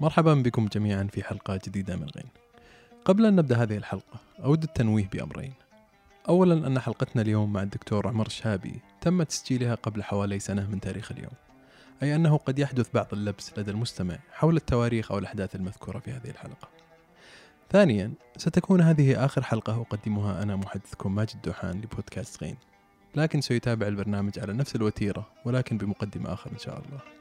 مرحبا بكم جميعا في حلقة جديدة من غين. قبل أن نبدأ هذه الحلقة أود التنويه بأمرين. أولا أن حلقتنا اليوم مع الدكتور عمر الشهابي تم تسجيلها قبل حوالي سنة من تاريخ اليوم. أي أنه قد يحدث بعض اللبس لدى المستمع حول التواريخ أو الأحداث المذكورة في هذه الحلقة. ثانيا ستكون هذه آخر حلقة أقدمها أنا محدثكم ماجد دوحان لبودكاست غين. لكن سيتابع البرنامج على نفس الوتيرة ولكن بمقدم آخر إن شاء الله.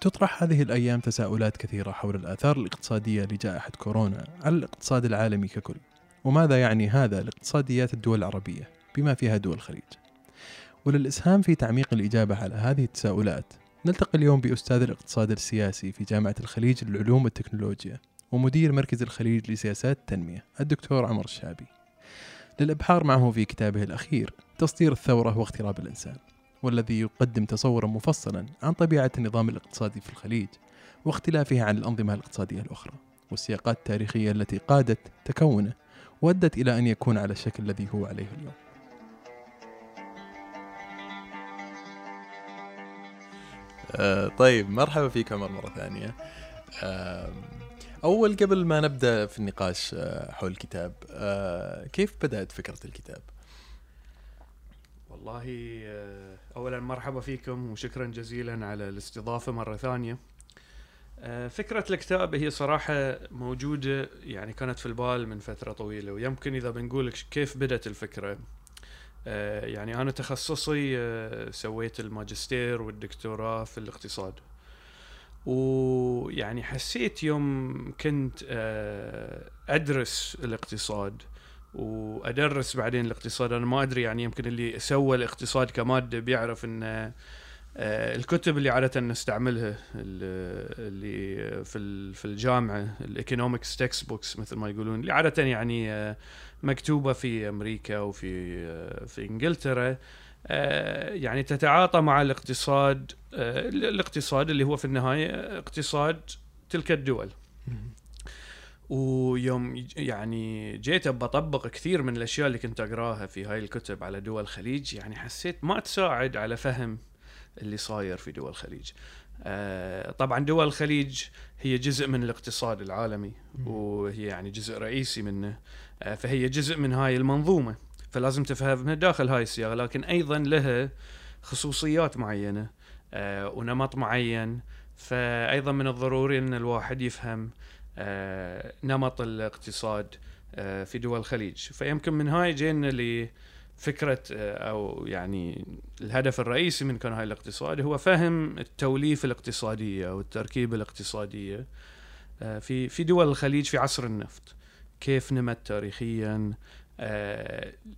تطرح هذه الأيام تساؤلات كثيرة حول الآثار الاقتصادية لجائحة كورونا على الاقتصاد العالمي ككل. وماذا يعني هذا لاقتصاديات الدول العربية بما فيها دول الخليج؟ وللإسهام في تعميق الإجابة على هذه التساؤلات نلتقي اليوم بأستاذ الاقتصاد السياسي في جامعة الخليج للعلوم والتكنولوجيا ومدير مركز الخليج لسياسات التنمية الدكتور عمر الشعبي. للإبحار معه في كتابه الأخير تصدير الثورة واغتراب الإنسان. والذي يقدم تصورا مفصلا عن طبيعة النظام الاقتصادي في الخليج واختلافه عن الأنظمة الاقتصادية الأخرى. والسياقات التاريخية التي قادت تكونه وأدت إلى أن يكون على الشكل الذي هو عليه اليوم. آه طيب مرحبا فيك عمر مرة ثانية. آه أول قبل ما نبدأ في النقاش آه حول الكتاب آه كيف بدأت فكرة الكتاب؟ والله آه، اولا مرحبا فيكم وشكرا جزيلا على الاستضافة مرة ثانية. آه، فكرة الكتاب هي صراحة موجودة يعني كانت في البال من فترة طويلة ويمكن إذا بنقول كيف بدأت الفكرة. آه، يعني أنا تخصصي سويت الماجستير والدكتوراه في الاقتصاد. ويعني حسيت يوم كنت أدرس الاقتصاد وأدرس بعدين الاقتصاد. أنا ما أدري يعني يمكن اللي سوى الاقتصاد كمادة بيعرف إن آه، الكتب اللي عادة نستعملها اللي في في الجامعة ال economics textbooks مثل ما يقولون اللي عادة يعني آه، مكتوبة في أمريكا وفي آه، في إنجلترا. يعني تتعاطى مع الاقتصاد الاقتصاد اللي هو في النهاية اقتصاد تلك الدول. ويوم يعني جيت بطبق كثير من الأشياء اللي كنت أقراها في هاي الكتب على دول الخليج يعني حسيت ما تساعد على فهم اللي صاير في دول الخليج. آه طبعا دول الخليج هي جزء من الاقتصاد العالمي وهي يعني جزء رئيسي منه. آه فهي جزء من هاي المنظومة فلازم تفهمها داخل هاي السياق لكن أيضا لها خصوصيات معينة آه ونمط معين. فايضا من الضروري إن الواحد يفهم نمط الاقتصاد آه، في دول الخليج. فيمكن من هاي جينا لفكرة آه، أو يعني الهدف الرئيسي من كان هاي الاقتصاد هو فهم التوليف الاقتصادية أو التركيبة الاقتصادية في في دول الخليج في عصر النفط. كيف نمت تاريخيا؟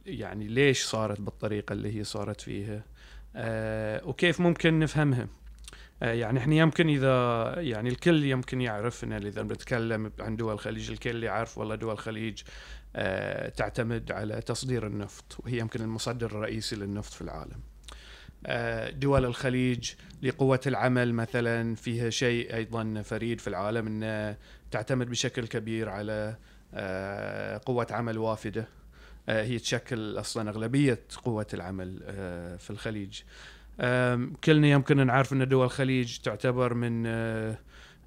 يعني ليش صارت بالطريقة اللي هي صارت فيها؟ وكيف ممكن نفهمها؟ آه، يعني إحنا يمكن إذا يعني الكل يمكن يعرف إن إذا بنتكلم عن دول الخليج الكل يعرف والله دول الخليج آه، تعتمد على تصدير النفط وهي يمكن المصدر الرئيسي للنفط في العالم. آه، دول الخليج لقوة العمل مثلا فيها شيء أيضا فريد في العالم انه تعتمد بشكل كبير على قوة عمل وافدة هي تشكل أصلا أغلبية قوة العمل في الخليج. كلنا يمكن نعرف أن دول الخليج تعتبر من آه،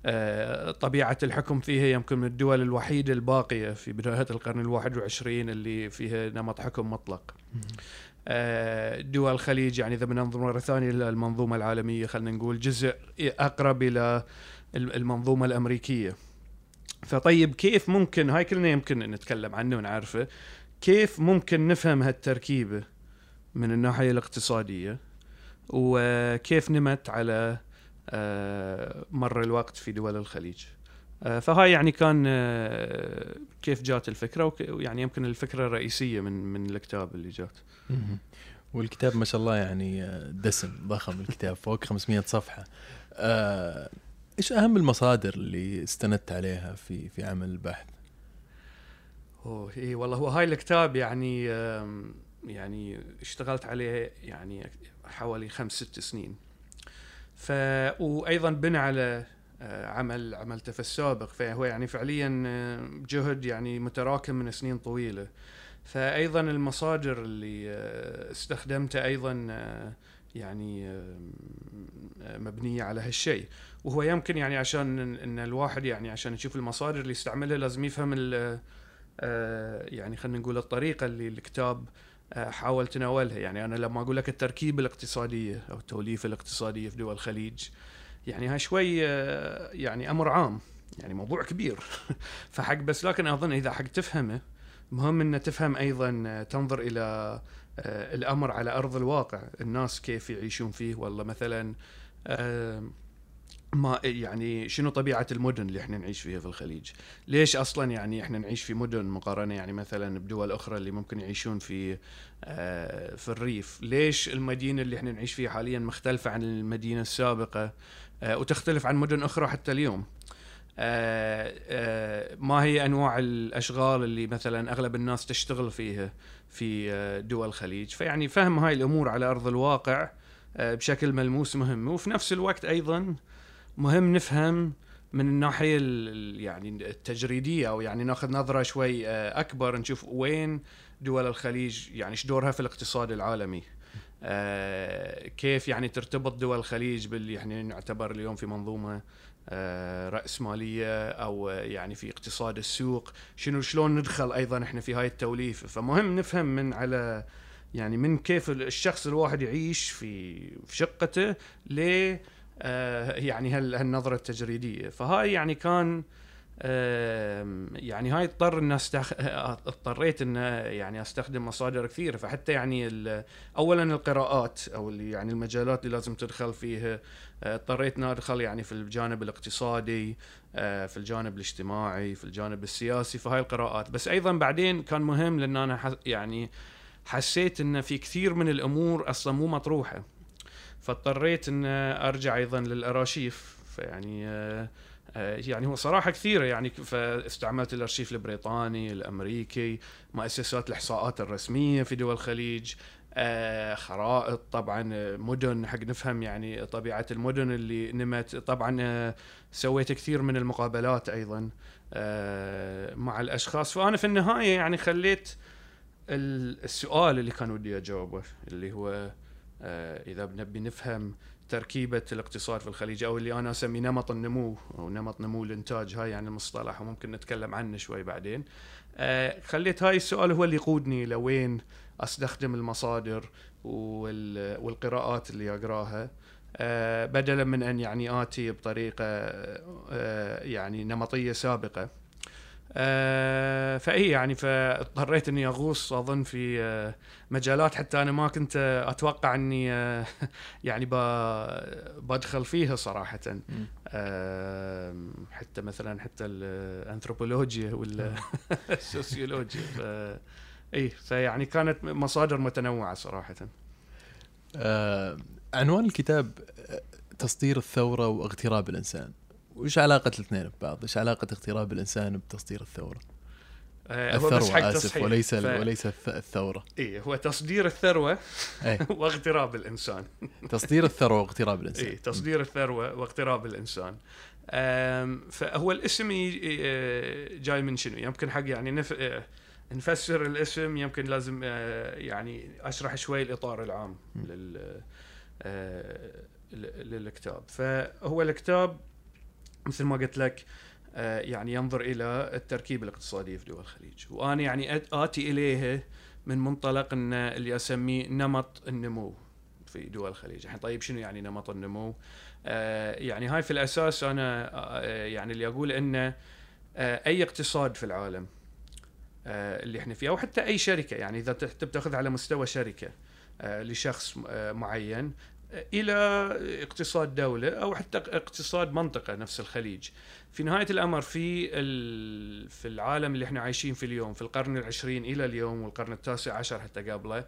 آه، طبيعة الحكم فيها يمكن من الدول الوحيدة الباقية في بداية القرن الواحد وعشرين اللي فيها نمط حكم مطلق. آه، دول الخليج يعني إذا بننظر مرة ثانية للمنظومة العالمية خلينا نقول جزء أقرب إلى المنظومة الأمريكية. فطيب كيف ممكن هاي كلنا يمكن نتكلم عنه ونعرفه كيف ممكن نفهم هالتركيبة من الناحية الاقتصادية؟ وكيف نمت على آه، مر الوقت في دول الخليج. آه، فهاي يعني كان آه، كيف جات الفكرة ويعني يمكن الفكرة الرئيسية من من الكتاب اللي جات. والكتاب ما شاء الله يعني دسم ضخم الكتاب فوق 500 صفحة. إيش أهم المصادر اللي استندت عليها في في عمل البحث؟ أوه اي والله هو هاي الكتاب يعني يعني اشتغلت عليه يعني حوالي خمس ست سنين. ف وأيضا بنى على آه، عمل عملته في السابق فهو يعني فعليا آه، جهد يعني متراكم من سنين طويلة. فايضا المصادر اللي آه، استخدمتها أيضا يعني مبنية على هالشيء. وهو يمكن يعني عشان إن الواحد يعني عشان يشوف المصادر اللي يستعملها لازم يفهم يعني خلينا نقول الطريقة اللي الكتاب حاول تناولها. يعني أنا لما أقول لك التركيبه الاقتصاديه أو التوليفه الاقتصاديه في دول الخليج يعني ها شوي يعني أمر عام يعني موضوع كبير. فحق بس لكن أظن إذا حق تفهمه مهم ان تفهم أيضا تنظر إلى آه، الأمر على أرض الواقع. الناس كيف يعيشون فيه؟ والله مثلا آه، ما يعني شنو طبيعة المدن اللي إحنا نعيش فيها في الخليج؟ ليش أصلا يعني إحنا نعيش في مدن مقارنة يعني مثلا بدول أخرى اللي ممكن يعيشون في آه، في الريف؟ ليش المدينة اللي إحنا نعيش فيها حاليا مختلفة عن المدينة السابقة وتختلف عن مدن أخرى حتى اليوم؟ آه، آه، ما هي أنواع الأشغال اللي مثلا أغلب الناس تشتغل فيها في آه، دول الخليج فيعني فهم هاي الأمور على أرض الواقع بشكل ملموس مهم وفي نفس الوقت أيضا مهم نفهم من الناحية يعني التجريدية أو يعني ناخذ نظرة شوي أكبر نشوف وين دول الخليج يعني إيش دورها في الاقتصاد العالمي. كيف يعني ترتبط دول الخليج باللي إحنا نعتبر اليوم في منظومة آه، رأسمالية أو يعني في اقتصاد السوق. شنو شلون ندخل أيضا إحنا في هاي التوليفة فمهم نفهم من على يعني من كيف الشخص الواحد يعيش في في شقته ل آه، يعني هالنظرة التجريدية. فهاي يعني كان يعني هاي اضطر إن استخ... اضطريت إن يعني أستخدم مصادر كثيرة. فحتى يعني اولا القراءات أو يعني المجالات اللي لازم تدخل فيها آه، اضطريت ان أدخل يعني في الجانب الاقتصادي آه، في الجانب الاجتماعي في الجانب السياسي. في هاي القراءات. بس أيضا بعدين كان مهم لأن أنا يعني حسيت إن في كثير من الأمور أصلا مو مطروحة. فاضطريت إن أرجع أيضا للأراشيف. فيعني آه، يعني هو صراحة كثيرة يعني فاستعملت الأرشيف البريطاني الأمريكي مؤسسات الإحصاءات الرسمية في دول الخليج آه خرائط طبعا آه، مدن حق نفهم يعني طبيعة المدن اللي نمت. طبعا آه سويت كثير من المقابلات أيضا آه مع الأشخاص. فأنا في النهاية يعني خليت السؤال اللي كان ودي أجاوبه اللي هو آه إذا بنبي نفهم تركيبة الاقتصاد في الخليج أو اللي أنا أسميه نمط النمو أو نمط نمو الإنتاج هاي يعني المصطلح وممكن نتكلم عنه شوي بعدين. آه خليت هاي السؤال هو اللي يقودني لوين أستخدم المصادر والقراءات اللي أقراها. آه بدلا من أن يعني آتي بطريقة آه يعني نمطية سابقة. آه فاي يعني فاضطريت إني أغوص اظن في آه مجالات حتى أنا ما كنت أتوقع إني آه يعني بدخل فيها صراحة. آه حتى مثلا حتى الانثروبولوجيا والسوسيولوجيا اي فيعني كانت مصادر متنوعة صراحة. آه عنوان الكتاب آه، تصدير الثورة واغتراب الإنسان. وش علاقة الاثنين ببعض؟ إيش علاقة اغتراب الإنسان بتصدير الثورة؟ آه هو بس حق آسف وليس ف... وليس الثورة. اي هو تصدير الثروة واغتراب الإنسان. تصدير الثروة واغتراب الإنسان. اي تصدير الثروة واغتراب الإنسان. فهو الاسم آه، جاي من شنو؟ يمكن حق يعني نف... آه، نفسر الاسم يمكن لازم آه، يعني أشرح شوي الإطار العام لل للكتاب. فهو الكتاب مثل ما قلت لك آه، يعني ينظر إلى التركيبه الاقتصاديه في دول الخليج. وأنا يعني آتي اليها من منطلق إن اللي أسميه نمط النمو في دول الخليج. الحين طيب شنو يعني نمط النمو؟ آه، يعني هاي في الأساس أنا آه، يعني اللي أقول انه أي اقتصاد في العالم اللي إحنا فيه أو حتى أي شركة يعني إذا تاخذ على مستوى شركة لشخص معين إلى اقتصاد دولة أو حتى اقتصاد منطقة نفس الخليج. في نهاية الأمر في في العالم اللي إحنا عايشين فيه اليوم في القرن العشرين إلى اليوم والقرن التاسع عشر حتى قبله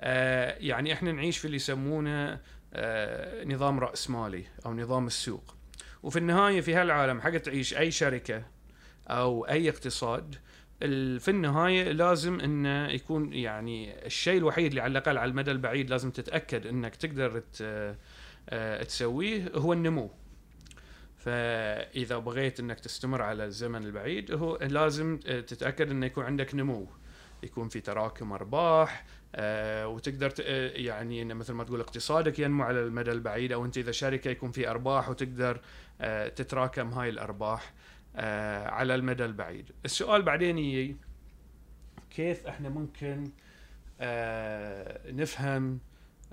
آه، يعني إحنا نعيش في اللي يسمونه آه، نظام راسمالي أو نظام السوق. وفي النهاية في هالعالم حق تعيش أي شركة أو أي اقتصاد في النهاية لازم انه يكون يعني الشيء الوحيد اللي على الأقل على المدى البعيد لازم تتأكد إنك تقدر آه، تسويه هو النمو. فإذا بغيت إنك تستمر على الزمن البعيد هو لازم تتأكد إنه يكون عندك نمو. يكون في تراكم أرباح آه، وتقدر آه، يعني إن مثل ما تقول اقتصادك ينمو على المدى البعيد أو أنت إذا شركه يكون في أرباح وتقدر آه، تتراكم هاي الأرباح. آه، على المدى البعيد. السؤال بعدين يجي كيف إحنا ممكن آه، نفهم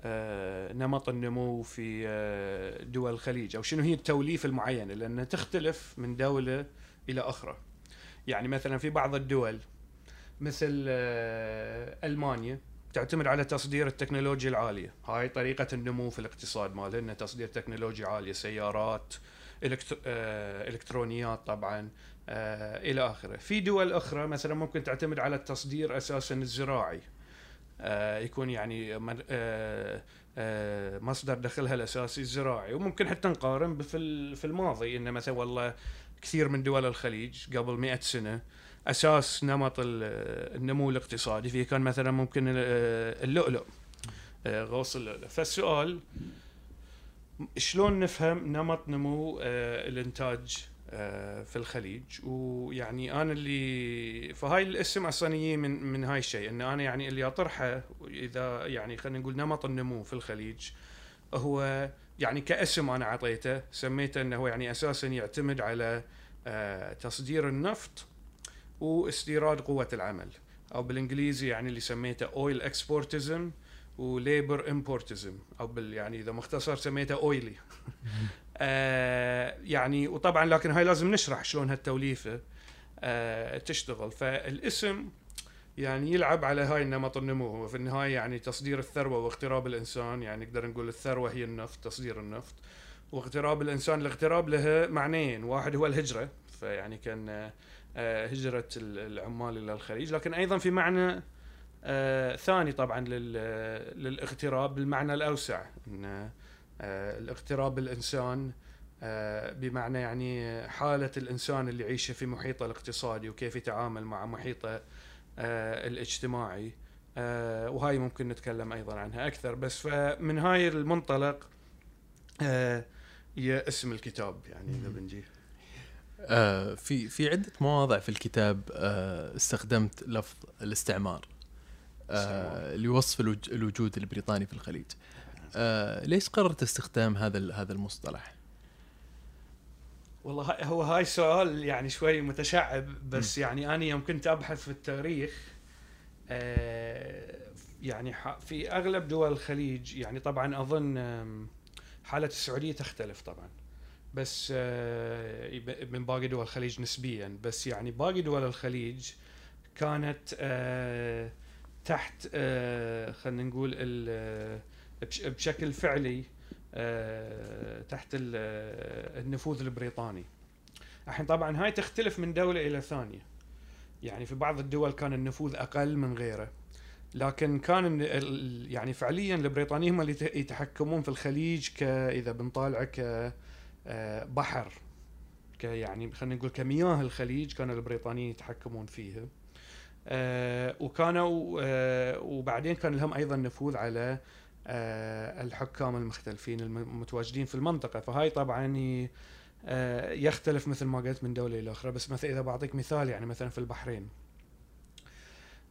آه، نمط النمو في آه، دول الخليج أو شنو هي التوليفة المعينة لأنها تختلف من دولة إلى أخرى. يعني مثلا في بعض الدول مثل آه، ألمانيا تعتمد على تصدير التكنولوجيا العالية، هاي طريقة النمو في الاقتصاد مالها تصدير تكنولوجيا عالية، سيارات، إلكتر... آه، إلكترونيات طبعا آه، إلى آخره. في دول أخرى مثلا ممكن تعتمد على التصدير أساسا الزراعي. آه، يكون يعني مصدر دخلها الأساسي الزراعي وممكن حتى نقارن في ال- في الماضي انه مثلا والله كثير من دول الخليج قبل مئة سنة أساس نمط ال- النمو الاقتصادي فيه كان مثلا ممكن ال- اللؤلؤ غوص اللؤلؤ فالسؤال شلون نفهم نمط نمو آه، الإنتاج آه، في الخليج؟ ويعني أنا اللي فهاي الاسم أصلا يجي من من هاي الشيء إن أنا يعني اللي أطرحه إذا يعني خلينا نقول نمط النمو في الخليج هو يعني كاسم أنا أعطيته سميته إنه يعني أساسا يعتمد على آه، تصدير النفط واستيراد قوة العمل أو بالإنجليزي يعني اللي سميته اويل اكسبورتزم وليبر امبورتزم أو بال يعني إذا مختصر سميته اويلي آه يعني وطبعا لكن هاي لازم نشرح شلون هالتوليفة آه تشتغل. فالاسم يعني يلعب على هاي النمط النمو. هو في النهاية يعني تصدير الثروة واغتراب الإنسان. يعني نقدر نقول الثروة هي النفط تصدير النفط. واغتراب الإنسان الاغتراب له معنيين. واحد هو الهجرة. فيعني كان آه، آه، هجرة ال- العمال إلى الخليج. لكن أيضا في معنى آه ثاني طبعا لل- للاغتراب بالمعنى الأوسع. إن آه الاغتراب الانسان آه بمعنى يعني حالة الإنسان اللي يعيشه في محيطه الاقتصادي وكيف يتعامل مع محيطه آه الاجتماعي. آه وهاي ممكن نتكلم أيضا عنها أكثر. بس فمن هاي المنطلق آه هي اسم الكتاب يعني إذا بنجي. آه في في عدة مواضع في الكتاب آه استخدمت لفظ الاستعمار. آه لوصف الوج- الوجود البريطاني في الخليج آه ليش قررت استخدام هذا هذا المصطلح؟ والله هو هاي سؤال يعني شوي متشعب بس م. يعني أنا يوم كنت أبحث في التاريخ آه، يعني ح- في أغلب دول الخليج يعني طبعا أظن حالة السعودية تختلف طبعا بس من باقي دول الخليج نسبيا بس يعني باقي دول الخليج كانت آه، تحت آه، خلينا نقول بش- بشكل فعلي آه، تحت ال- آه، النفوذ البريطاني. الحين طبعا هاي تختلف من دولة إلى ثانية. يعني في بعض الدول كان النفوذ أقل من غيره. لكن كان يعني فعليا البريطانيين هم اللي يت- يتحكمون في الخليج ك إذا بنطالعه ك آه، بحر ك يعني خلينا نقول كمياه الخليج كانوا البريطانيين يتحكمون فيها. آه، وكانوا آه، وبعدين كان لهم أيضا نفوذ على آه، الحكام المختلفين الم- المتواجدين في المنطقة. فهاي طبعا آه، يختلف مثل ما قلت من دولة إلى أخرى. بس مثلا إذا بعطيك مثال يعني مثلا في البحرين.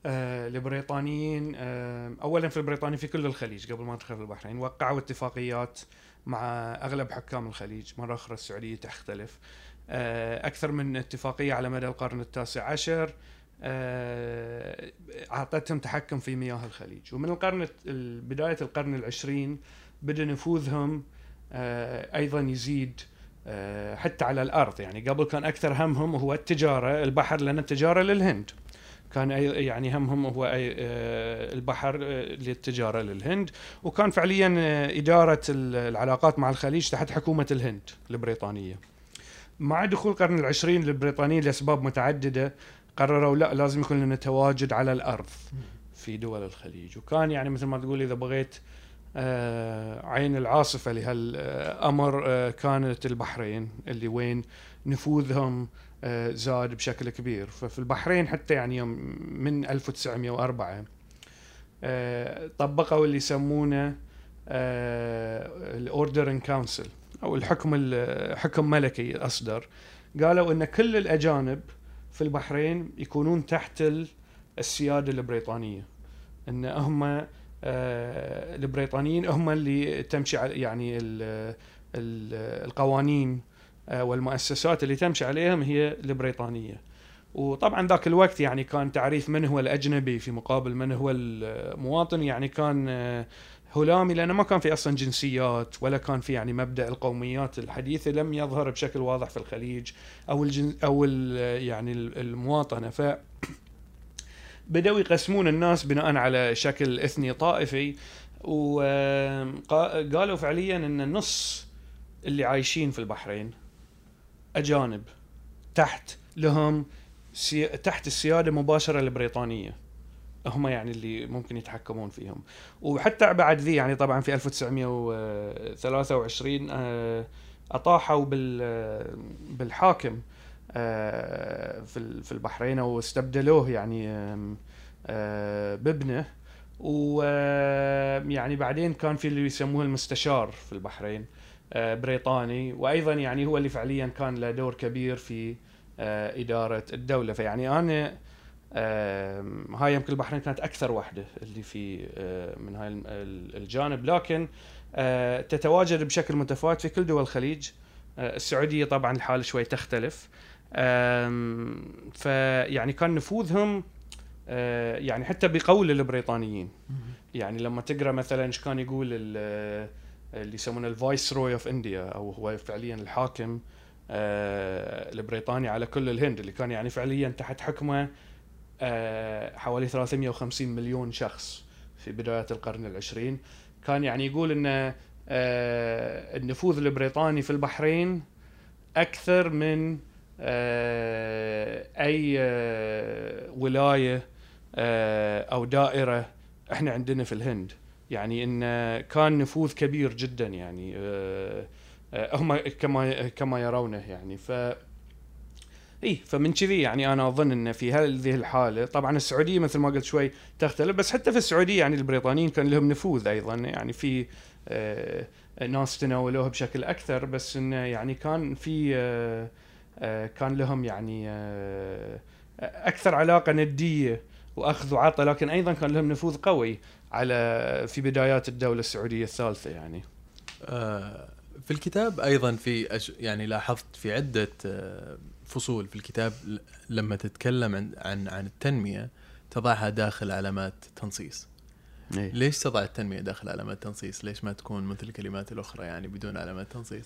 آه، البريطانيين آه، اولا في البريطاني في كل الخليج قبل ما ندخل في البحرين. وقعوا اتفاقيات مع أغلب حكام الخليج. مرة أخرى السعودية تختلف. آه، أكثر من اتفاقية على مدى القرن التاسع عشر. آه، أعطتهم تحكم في مياه الخليج. ومن القرن بداية القرن العشرين بدأ نفوذهم آه، أيضا يزيد آه، حتى على الأرض. يعني قبل كان أكثر همهم هو التجارة البحر لأن التجارة للهند. كان يعني همهم هو آه، البحر آه، للتجارة للهند. وكان فعليا آه، إدارة ال- العلاقات مع الخليج تحت حكومة الهند البريطانية. مع دخول القرن العشرين للبريطانيين لأسباب متعددة قرروا لا لازم يكون لنا تواجد على الأرض في دول الخليج. وكان يعني مثل ما تقول إذا بغيت آه، عين العاصفة لهالأمر آه، كانت البحرين اللي وين نفوذهم آه، زاد بشكل كبير. ففي البحرين حتى يعني من 1904 آه، طبقوا اللي يسمونه ال Order in Council أو الحكم ال- حكم ملكي أصدر. قالوا إن كل الأجانب في البحرين يكونون تحت ال- السيادة البريطانية. إن هم آه، البريطانيين هم اللي تمشي يعني ال ال القوانين آه، والمؤسسات اللي تمشي عليهم هي البريطانية. وطبعا ذاك الوقت يعني كان تعريف من هو الأجنبي في مقابل من هو المواطن. يعني كان آه، هلامي لأنه ما كان في أصلا جنسيات ولا كان في يعني مبدأ القوميات الحديثة لم يظهر بشكل واضح في الخليج أو الجن أو يعني المواطنة. ف بدأوا يقسمون الناس بناء على شكل إثني طائفي وقالوا فعليا إن النص اللي عايشين في البحرين أجانب تحت لهم سي... تحت السيادة مباشرة البريطانية. هم يعني اللي ممكن يتحكمون فيهم. وحتى بعد ذي يعني طبعا في 1923 آه، أطاحوا بال بالحاكم آه، في في البحرين واستبدلوه يعني آه، بابنه. ويعني بعدين كان في اللي يسموه المستشار في البحرين بريطاني. وأيضا يعني هو اللي فعليا كان له دور كبير في إدارة الدولة. فيعني أنا هاي يمكن البحرين كانت أكثر واحدة اللي في من هاي الجانب. لكن تتواجد بشكل متفاوت في كل دول الخليج. السعودية طبعا الحالة شوي تختلف. فيعني كان نفوذهم يعني حتى بقول البريطانيين. يعني لما تقرأ مثلا إيش كان يقول اللي يسمونه الفايس روي أوف إنديا أو هو فعليا الحاكم البريطاني على كل الهند اللي كان يعني فعليا تحت حكمه آه، حوالي 350 مليون شخص في بدايات القرن العشرين. كان يعني يقول إن آه، النفوذ البريطاني في البحرين أكثر من آه، أي ولاية أو دائرة إحنا عندنا في الهند. يعني إن كان نفوذ كبير جدا يعني هم كما كما يرونه يعني. ف اي فمن كذي يعني أنا أظن إن في هذه الحالة طبعا السعودية مثل ما قلت شوي تختلف بس حتى في السعودية يعني البريطانيين كان لهم نفوذ أيضا يعني في آه ناس تناولوها بشكل أكثر بس انه يعني كان في آه آه كان لهم يعني أكثر علاقة ندية وأخذ وعطى لكن أيضا كان لهم نفوذ قوي على في بدايات الدولة السعودية الثالثة يعني. في الكتاب أيضا في يعني لاحظت في عدة فصول في الكتاب لما تتكلم عن عن, عن التنمية تضعها داخل علامات تنصيص. إيه؟ ليش تضع التنمية داخل علامات تنصيص؟ ليش ما تكون مثل الكلمات الأخرى يعني بدون علامات تنصيص؟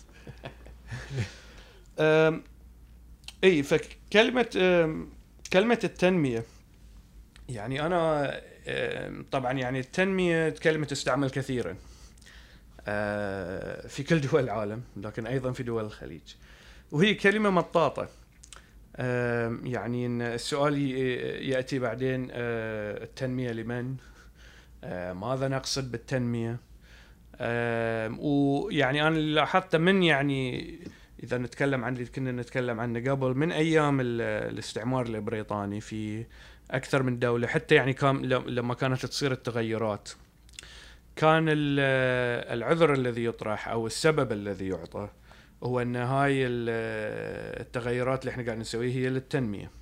إي فكلمة كلمة التنمية يعني أنا طبعا يعني التنمية كلمه تستعمل كثيرا أه، في كل دول العالم لكن أيضا في دول الخليج وهي كلمة مطاطة يعني السؤال يأتي بعدين أه، التنمية لمن؟ أه، ماذا نقصد بالتنمية؟ ويعني أنا لاحظت من يعني إذا نتكلم عن اللي كنا نتكلم عنه قبل من أيام الاستعمار البريطاني في أكثر من دولة حتى يعني كان لما كانت تصير التغيرات كان العذر الذي يطرح أو السبب الذي يعطى هو إن هاي التغيرات اللي إحنا قاعد نسويها هي للتنمية.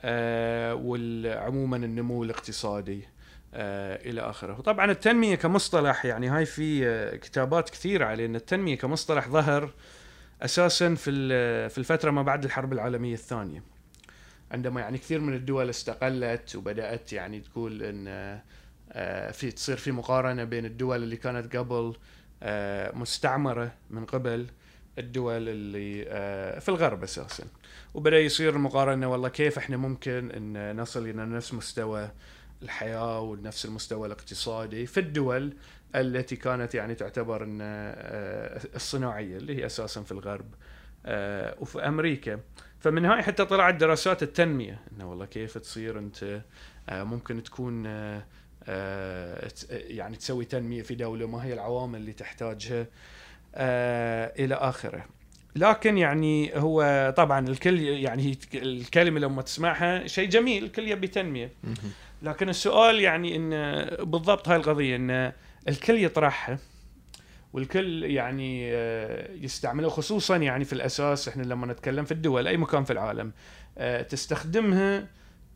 آه، وعموما النمو الاقتصادي آه، إلى آخره. وطبعا التنمية كمصطلح يعني هاي في آه، كتابات كثيرة عليه إن التنمية كمصطلح ظهر أساسا في في الفترة ما بعد الحرب العالمية الثانية. عندما يعني كثير من الدول استقلت وبدأت يعني تقول إن في تصير في مقارنة بين الدول اللي كانت قبل مستعمرة من قبل الدول اللي آه، في الغرب أساسا. وبدأ يصير مقارنة والله كيف إحنا ممكن إن نصل إلى نفس مستوى الحياة ونفس المستوى الاقتصادي في الدول التي كانت يعني تعتبر إن آه، الصناعية اللي هي أساسا في الغرب آه، وفي أمريكا. فمن هاي حتى طلعت دراسات التنمية إنه والله كيف تصير أنت ممكن تكون يعني تسوي تنمية في دولة ما هي العوامل اللي تحتاجها إلى آخره. لكن يعني هو طبعا الكل يعني الكلمة لما تسمعها شيء جميل الكل يبي تنمية. لكن السؤال يعني إن بالضبط هاي القضية إن الكل يطرحها والكل يعني آه، يستعملها خصوصا يعني في الأساس إحنا لما نتكلم في الدول أي مكان في العالم آه، تستخدمها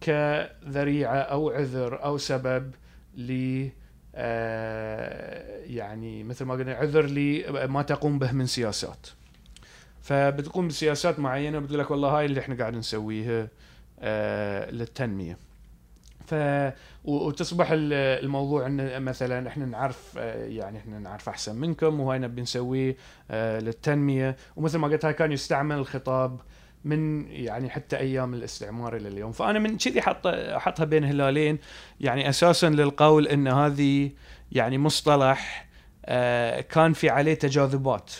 كذريعة أو عذر أو سبب ل آه، يعني مثل ما قلنا عذر لما تقوم به من سياسات. فبتقوم بسياسات معينة بتقول لك والله هاي اللي إحنا قاعد نسويها آه، للتنمية. ف وتصبح الموضوع إن مثلا إحنا نعرف آه، يعني إحنا نعرف أحسن منكم وهاي نبي نسويه للتنمية. ومثل ما قلت هاي كان يستعمل الخطاب من يعني حتى أيام الاستعمار إلى اليوم. فأنا من كذي حط احطها بين هلالين. يعني أساسا للقول إن هذه يعني مصطلح آه، كان في عليه تجاذبات.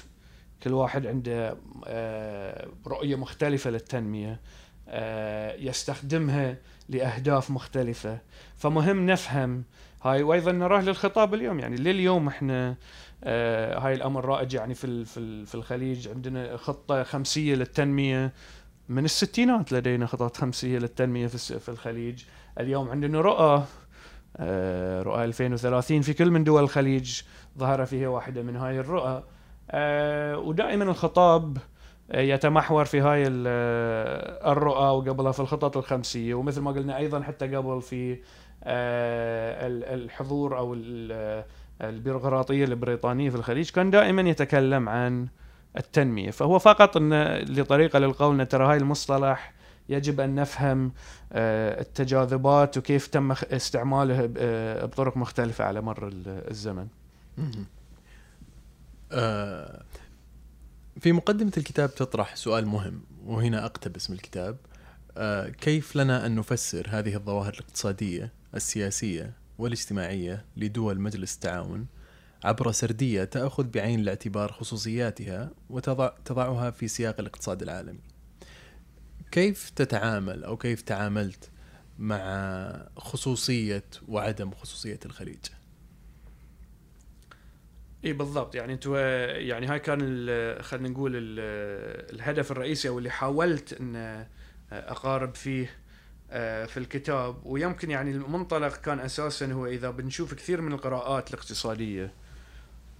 كل واحد عنده آه، رؤية مختلفة للتنمية آه، يستخدمها لأهداف مختلفة. فمهم نفهم هاي. وأيضا نراه للخطاب اليوم. يعني لليوم إحنا هاي الأمر رائج. يعني في في الخليج عندنا خطة خمسية للتنمية. من الستينات لدينا خطط خمسية للتنمية في الخليج. اليوم عندنا رؤى آه، رؤى 2030 في كل من دول الخليج ظهر فيها واحدة من هاي الرؤى. آه، ودائما الخطاب آه، يتمحور في هاي الرؤى وقبلها في الخطط الخمسية. ومثل ما قلنا أيضا حتى قبل في الحضور أو البيروقراطية البريطانية في الخليج كان دائما يتكلم عن التنمية. فهو فقط أن لطريقة للقول أن ترى هاي المصطلح يجب أن نفهم آه، التجاذبات وكيف تم استعماله آه، بطرق مختلفة على مر الزمن. آه، في مقدمة الكتاب تطرح سؤال مهم وهنا أقتبس من الكتاب. كيف لنا أن نفسر هذه الظواهر الاقتصادية السياسية والاجتماعية لدول مجلس التعاون عبر سردية تأخذ بعين الاعتبار خصوصياتها وتضعها في سياق الاقتصاد العالمي. كيف تتعامل أو كيف تعاملت مع خصوصية وعدم خصوصية الخليج؟ إي بالضبط يعني أنتوا يعني هاي كان خلينا نقول الهدف الرئيسي أو اللي حاولت أن أقارب فيه في الكتاب ويمكن يعني المنطلق كان أساسا هو إذا بنشوف كثير من القراءات الاقتصادية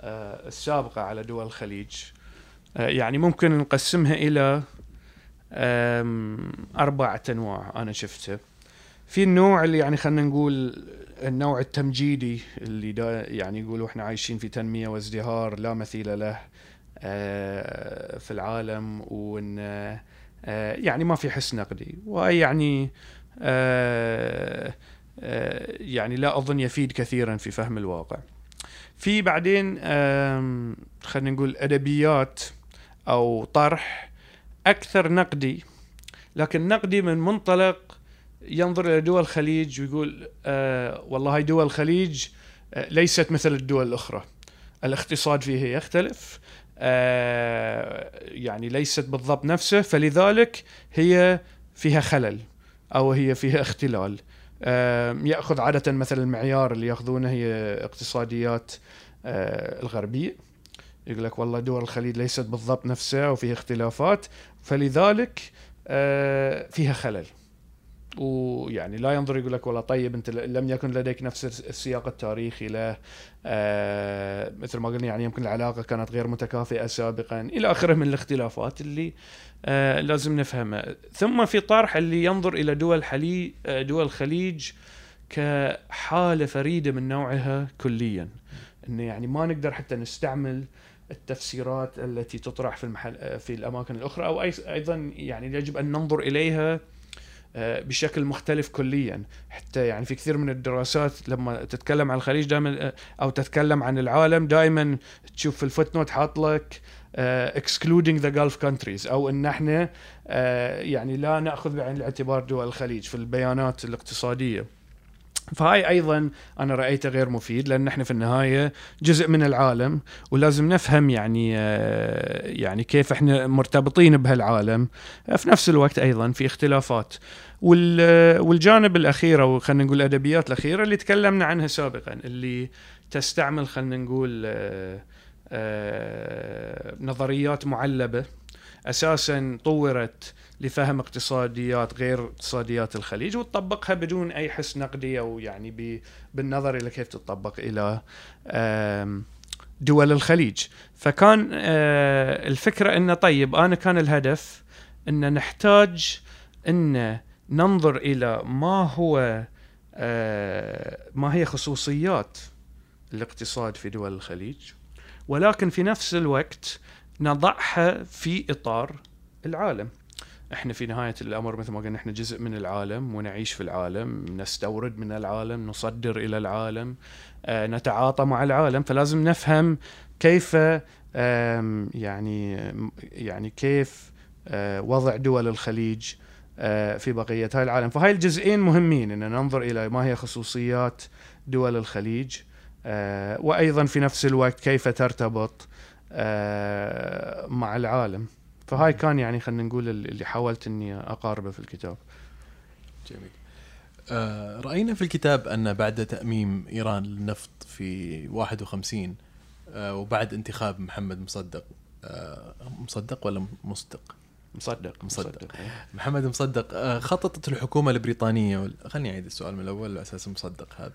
آه، السابقة على دول الخليج. آه، يعني ممكن نقسمها إلى أربعة أنواع أنا شفته. في النوع اللي يعني خلينا نقول النوع التمجيدي اللي دا يعني يقولوا إحنا عايشين في تنمية وازدهار لا مثيل له آه، في العالم وإن يعني ما في حس نقدي. ويعني يعني لا أظن يفيد كثيرا في فهم الواقع. في بعدين خلينا نقول أدبيات أو طرح أكثر نقدي. لكن نقدي من منطلق ينظر إلى دول الخليج ويقول آه والله هاي دول الخليج آه ليست مثل الدول الأخرى. الاقتصاد فيها يختلف آه يعني ليست بالضبط نفسه فلذلك هي فيها خلل أو هي فيها اختلال. يأخذ عادة مثلا المعيار اللي يأخذونه هي اقتصاديات آه الغربية. يقول لك والله دول الخليج ليست بالضبط نفسها وفيها اختلافات فلذلك آه، فيها خلل. ويعني لا ينظر يقول لك والله طيب انت لم يكن لديك نفس السياق التاريخي له. آه مثل ما قلنا يعني يمكن العلاقة كانت غير متكافئة سابقا. إلى آخره من الاختلافات اللي آه لازم نفهمها. ثم في طرح اللي ينظر إلى دول حلي آه، دول الخليج كحالة فريدة من نوعها كليا. إنه يعني ما نقدر حتى نستعمل التفسيرات التي تطرح في المحل في الأماكن الأخرى أو أيضا يعني يجب أن ننظر إليها آه، بشكل مختلف كليا. حتى يعني في كثير من الدراسات لما تتكلم عن الخليج دائما آه، أو تتكلم عن العالم دائما تشوف في ال footnote حاط لك آه، excluding the Gulf countries أو إن إحنا يعني لا نأخذ بعين الاعتبار دول الخليج في البيانات الاقتصادية. فهاي أيضا أنا رأيته غير مفيد لأن إحنا في النهاية جزء من العالم ولازم نفهم يعني آه، يعني كيف إحنا مرتبطين بهالعالم. في نفس الوقت أيضا في اختلافات. والجانب الأخير أو خلينا نقول الادبيات الأخيرة اللي تكلمنا عنها سابقا اللي تستعمل خلينا نقول آه، آه، نظريات معلبة أساسا طورت لفهم اقتصاديات غير اقتصاديات الخليج وتطبقها بدون أي حس نقدي أو يعني بالنظر إلى كيف تطبق إلى دول الخليج. فكان آه، الفكرة إنه طيب أنا كان الهدف إن نحتاج إن ننظر إلى ما هو آه، ما هي خصوصيات الاقتصاد في دول الخليج ولكن في نفس الوقت نضعها في إطار العالم. إحنا في نهاية الأمر مثل ما قلنا إحنا جزء من العالم ونعيش في العالم نستورد من العالم نصدر إلى العالم آه، نتعاطى مع العالم. فلازم نفهم كيف يعني يعني كيف آه، وضع دول الخليج آه، في بقية هاي العالم. فهاي الجزئين مهمين إن ننظر إلى ما هي خصوصيات دول الخليج وأيضا في نفس الوقت كيف ترتبط مع العالم. فهاي كان يعني خلينا نقول اللي حاولت إني أقاربه في الكتاب جميل آه، رأينا في الكتاب أن بعد تأميم إيران للنفط في 51 آه، وبعد انتخاب محمد مصدق آه، مصدق ولا مصدق؟ مصدق مصدق. إيه. محمد مصدق آه، خططت الحكومة البريطانية وال... خلني أعيد السؤال من الأول على أساس مصدق هذه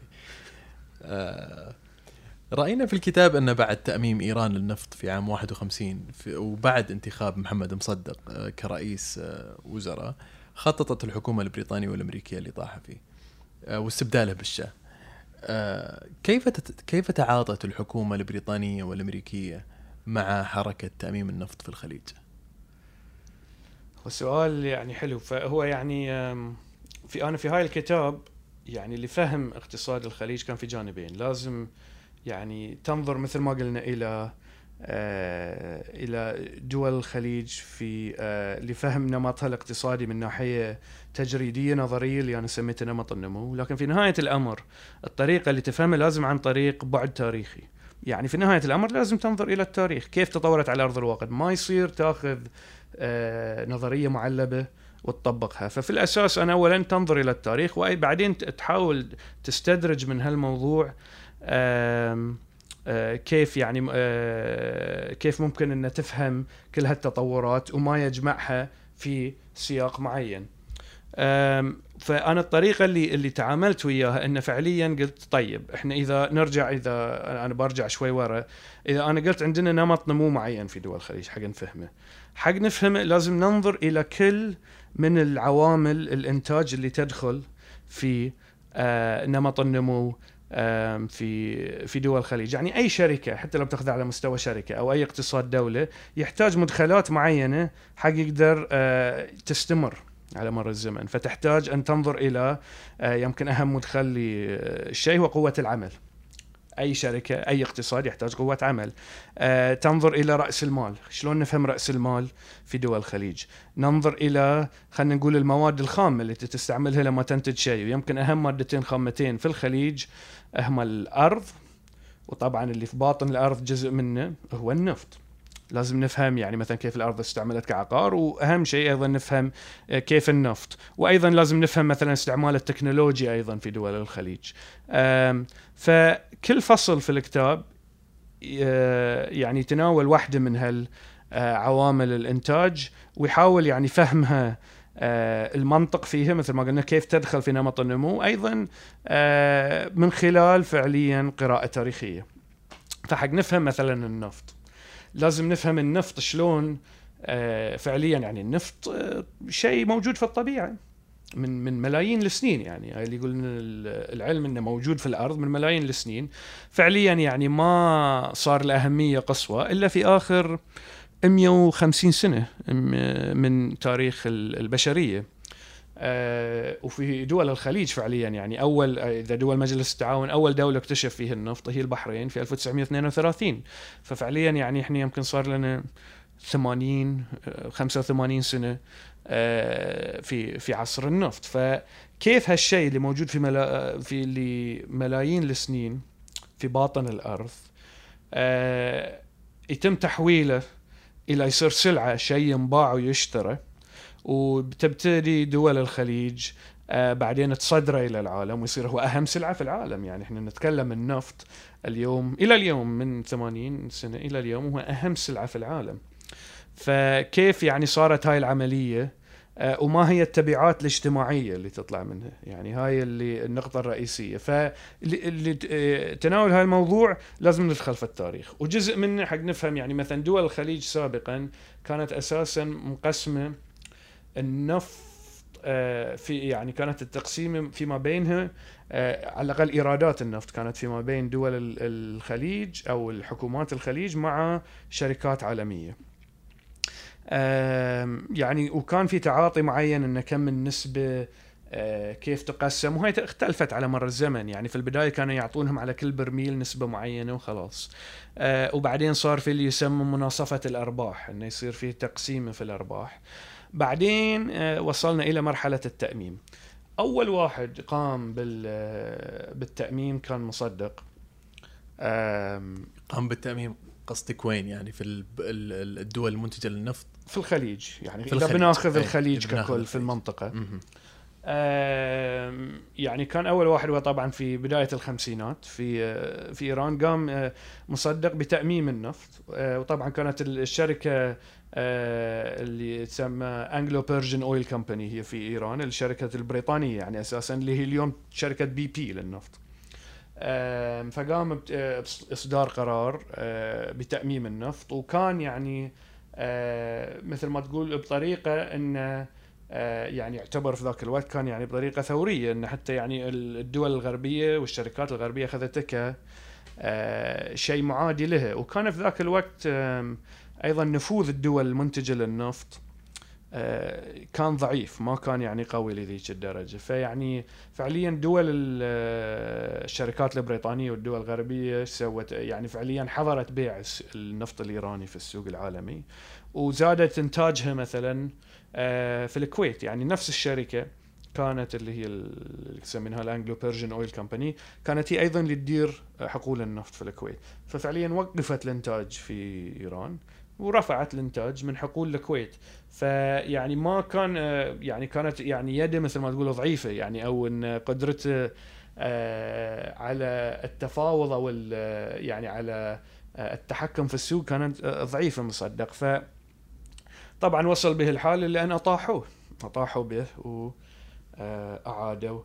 رأينا في الكتاب أن بعد تأميم إيران للنفط في عام 51 في وبعد انتخاب محمد مصدق آه، كرئيس آه، وزراء خططت الحكومة البريطانية والأمريكية لإطاحة فيه آه، واستبداله بالشاه كيف. كيف تعاطت الحكومة البريطانية والأمريكية مع حركة تأميم النفط في الخليج؟ والسؤال يعني حلو فهو يعني في أنا في هاي الكتاب يعني لفهم اقتصاد الخليج كان في جانبين لازم يعني تنظر مثل ما قلنا إلى آه، إلى دول الخليج في آه، لفهم نمطها الاقتصادي من ناحية تجريدية نظرية اللي أنا سميتها نمط النمو. لكن في نهاية الأمر الطريقة اللي تفهمها لازم عن طريق بعد تاريخي. يعني في نهاية الأمر لازم تنظر إلى التاريخ. كيف تطورت على أرض الواقع؟ ما يصير تاخذ آه، نظرية معلبة وتطبقها. ففي الأساس أنا اولا تنظر إلى التاريخ وبعدين تحاول تستدرج من هالموضوع كيف يعني آه، كيف ممكن ان تفهم كل هالتطورات وما يجمعها في سياق معين. فأنا الطريقة اللي اللي تعاملت وياها إنه فعليا قلت طيب إحنا إذا نرجع إذا أنا برجع شوي ورا إذا أنا قلت عندنا نمط نمو معين في دول الخليج حق نفهمه. حق نفهمه لازم ننظر إلى كل من العوامل الإنتاج اللي تدخل في آه، نمط النمو في في دول الخليج. يعني أي شركة حتى لو بتاخذها على مستوى شركة أو أي اقتصاد دولة يحتاج مدخلات معينة حق يقدر آه، تستمر على مر الزمن. فتحتاج أن تنظر إلى آه، يمكن أهم مدخل للشيء هو قوة العمل. أي شركة أي اقتصاد يحتاج قوة عمل. آه، تنظر إلى رأس المال. شلون نفهم رأس المال في دول الخليج؟ ننظر إلى خلينا نقول المواد الخام اللي تستعملها لما تنتج شيء. ويمكن أهم مادتين خامتين في الخليج هما الأرض وطبعا اللي في باطن الأرض جزء منه هو النفط. لازم نفهم يعني مثلا كيف الأرض استعملت كعقار وأهم شيء أيضا نفهم آه، كيف النفط. وأيضا لازم نفهم مثلا استعمال التكنولوجيا أيضا في دول الخليج. آم، فكل فصل في الكتاب آه، يعني تناول واحدة من هال عوامل الإنتاج ويحاول يعني فهمها آه، المنطق فيها مثل ما قلنا كيف تدخل في نمط النمو أيضا آه، من خلال فعليا قراءة تاريخية. فحق نفهم مثلا النفط لازم نفهم النفط شلون فعليا يعني النفط شيء موجود في الطبيعة. من من ملايين السنين يعني. هاي اللي يقول العلم إنه موجود في الأرض من ملايين السنين. فعليا يعني ما صار له أهمية قصوى إلا في آخر 150 سنة من تاريخ ال- البشرية. آه، وفي دول الخليج فعليا يعني أول إذا دول مجلس التعاون أول دولة اكتشف فيها النفط هي البحرين في 1932 ففعليا يعني إحنا يمكن صار لنا 80 آه، 85 سنة آه، في في عصر النفط. فكيف هالشيء اللي موجود في ملا في اللي ملايين السنين في باطن الأرض آه، يتم تحويله إلى يصير سلعة شيء ينباع ويشترى وبتبتدي دول الخليج آه، بعدين تصدره إلى العالم ويصير هو أهم سلعة في العالم. يعني إحنا نتكلم النفط اليوم إلى اليوم من 80 سنة إلى اليوم هو أهم سلعة في العالم. فكيف يعني صارت هاي العملية؟ آه، وما هي التبعات الاجتماعية اللي تطلع منها؟ يعني هاي اللي النقطة الرئيسية. فاللي آه، هاي الموضوع لازم ندخل في التاريخ. وجزء منه حق نفهم يعني مثلا دول الخليج سابقا كانت أساسا مقسمه النفط آه، في يعني كانت التقسيم فيما بينها على الأقل إيرادات النفط كانت فيما بين دول ال- الخليج أو الحكومات الخليج مع شركات عالمية. يعني وكان في تعاطي معين إنه كم النسبة آه، كيف تقسم وهي اختلفت على مر الزمن. يعني في البداية كانوا يعطونهم على كل برميل نسبة معينة وخلاص. آه، وبعدين صار في اللي يسمى مناصفة الأرباح إنه يصير فيه تقسيمه في الأرباح. بعدين آه، وصلنا إلى مرحلة التأميم. أول واحد قام بال بالتأميم كان مصدق. قام بالتأميم قصدك وين؟ يعني في الدول المنتجة للنفط؟ في الخليج يعني في إذا الخليج. بناخذ أي، الخليج ككل في الخليج. المنطقة مهم. آم، يعني كان أول واحد هو طبعا في بداية الخمسينات في آه، في إيران قام آه، مصدق بتأميم النفط آه، وطبعا كانت الشركة اللي تسمى Anglo-Persian Oil Company هي في إيران الشركة البريطانية يعني أساسا اللي هي اليوم شركة بي بي للنفط فقام باصدار قرار بتأميم النفط وكان يعني مثل ما تقول بطريقة انه آه، يعني يعتبر في ذاك الوقت كان يعني بطريقة ثورية إن حتى يعني الدول الغربية والشركات الغربية اخذته آه، شيء معادي لها وكان في ذاك الوقت أيضا نفوذ الدول المنتجه للنفط. آه، كان ضعيف ما كان يعني قوي لذيك الدرجة. فيعني فعليا دول آه، الشركات البريطانية والدول الغربية سوت؟ يعني فعليا حظرت بيع النفط الإيراني في السوق العالمي وزادت إنتاجها مثلا آه، في الكويت. يعني نفس الشركة كانت اللي هي ال- اللي يسمينها الأنجلو Persian Oil Company كانت هي أيضا اللي تدير حقول النفط في الكويت. ففعليا وقفت الإنتاج في إيران. ورفعت الانتاج من حقول الكويت. فيعني ما كان آه، يعني كانت يعني يده مثل ما تقول ضعيفة يعني أو إن قدرته آه، على التفاوض أو ال- يعني على آه، التحكم في السوق كانت آه، ضعيفة مصدق. ف طبعا وصل به الحال لأن أطاحوه. أطاحوا به واعادوا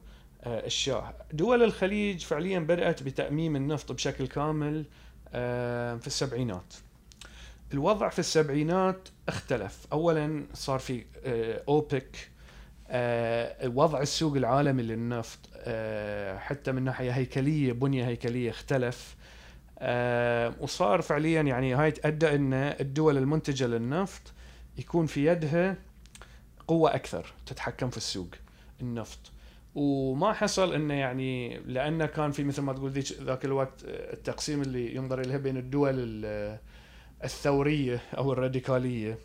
الشاه. دول الخليج فعليا بدأت بتأميم النفط بشكل كامل آه، في السبعينات. الوضع في السبعينات اختلف. اولا صار في آه، أوبك آه، وضع السوق العالمي للنفط آه، حتى من ناحية هيكلية بنية هيكلية اختلف. وصار فعليا يعني هاي تأدى إن الدول المنتجة للنفط يكون في يدها قوة أكثر تتحكم في السوق النفط. وما حصل إنه يعني لأنه كان في مثل ما تقول ذاك الوقت التقسيم اللي ينظر اليه بين الدول ال- الثورية أو الراديكالية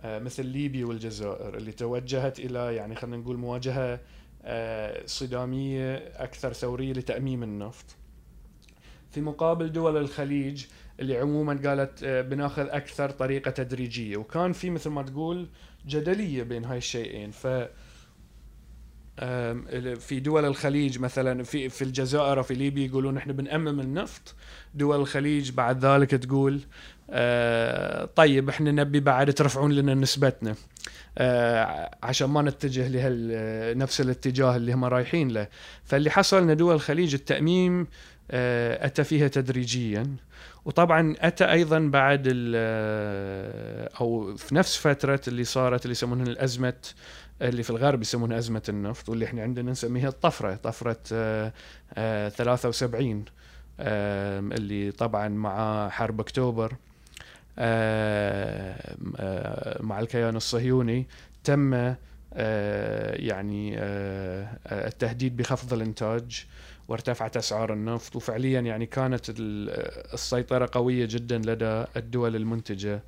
آه، مثل ليبيا والجزائر اللي توجهت إلى يعني خلينا نقول مواجهة آه، صدامية أكثر ثورية لتأميم النفط. في مقابل دول الخليج اللي عموما قالت آه، بناخذ أكثر طريقة تدريجية وكان في مثل ما تقول جدلية بين هاي الشيئين ف في دول الخليج مثلا في في الجزائر وفي ليبيا يقولون إحنا بنأمم النفط. دول الخليج بعد ذلك تقول آه، طيب إحنا نبي بعد ترفعون لنا نسبتنا. آه، عشان ما نتجه لهال نفس الاتجاه اللي هم رايحين له. فاللي حصل إن دول الخليج التأميم آه، أتى فيها تدريجيا. وطبعا أتى أيضا بعد أو في نفس فترة اللي صارت اللي يسمونها الأزمة اللي في الغرب يسمونها أزمة النفط واللي إحنا عندنا نسميها الطفرة طفرة آه، آه، 73 آم، اللي طبعا مع حرب آه، مع الكيان الصهيوني تم آه، يعني آه، آه، التهديد بخفض الإنتاج وارتفعت أسعار النفط وفعليا يعني كانت ال- السيطرة قوية جدا لدى الدول المنتجة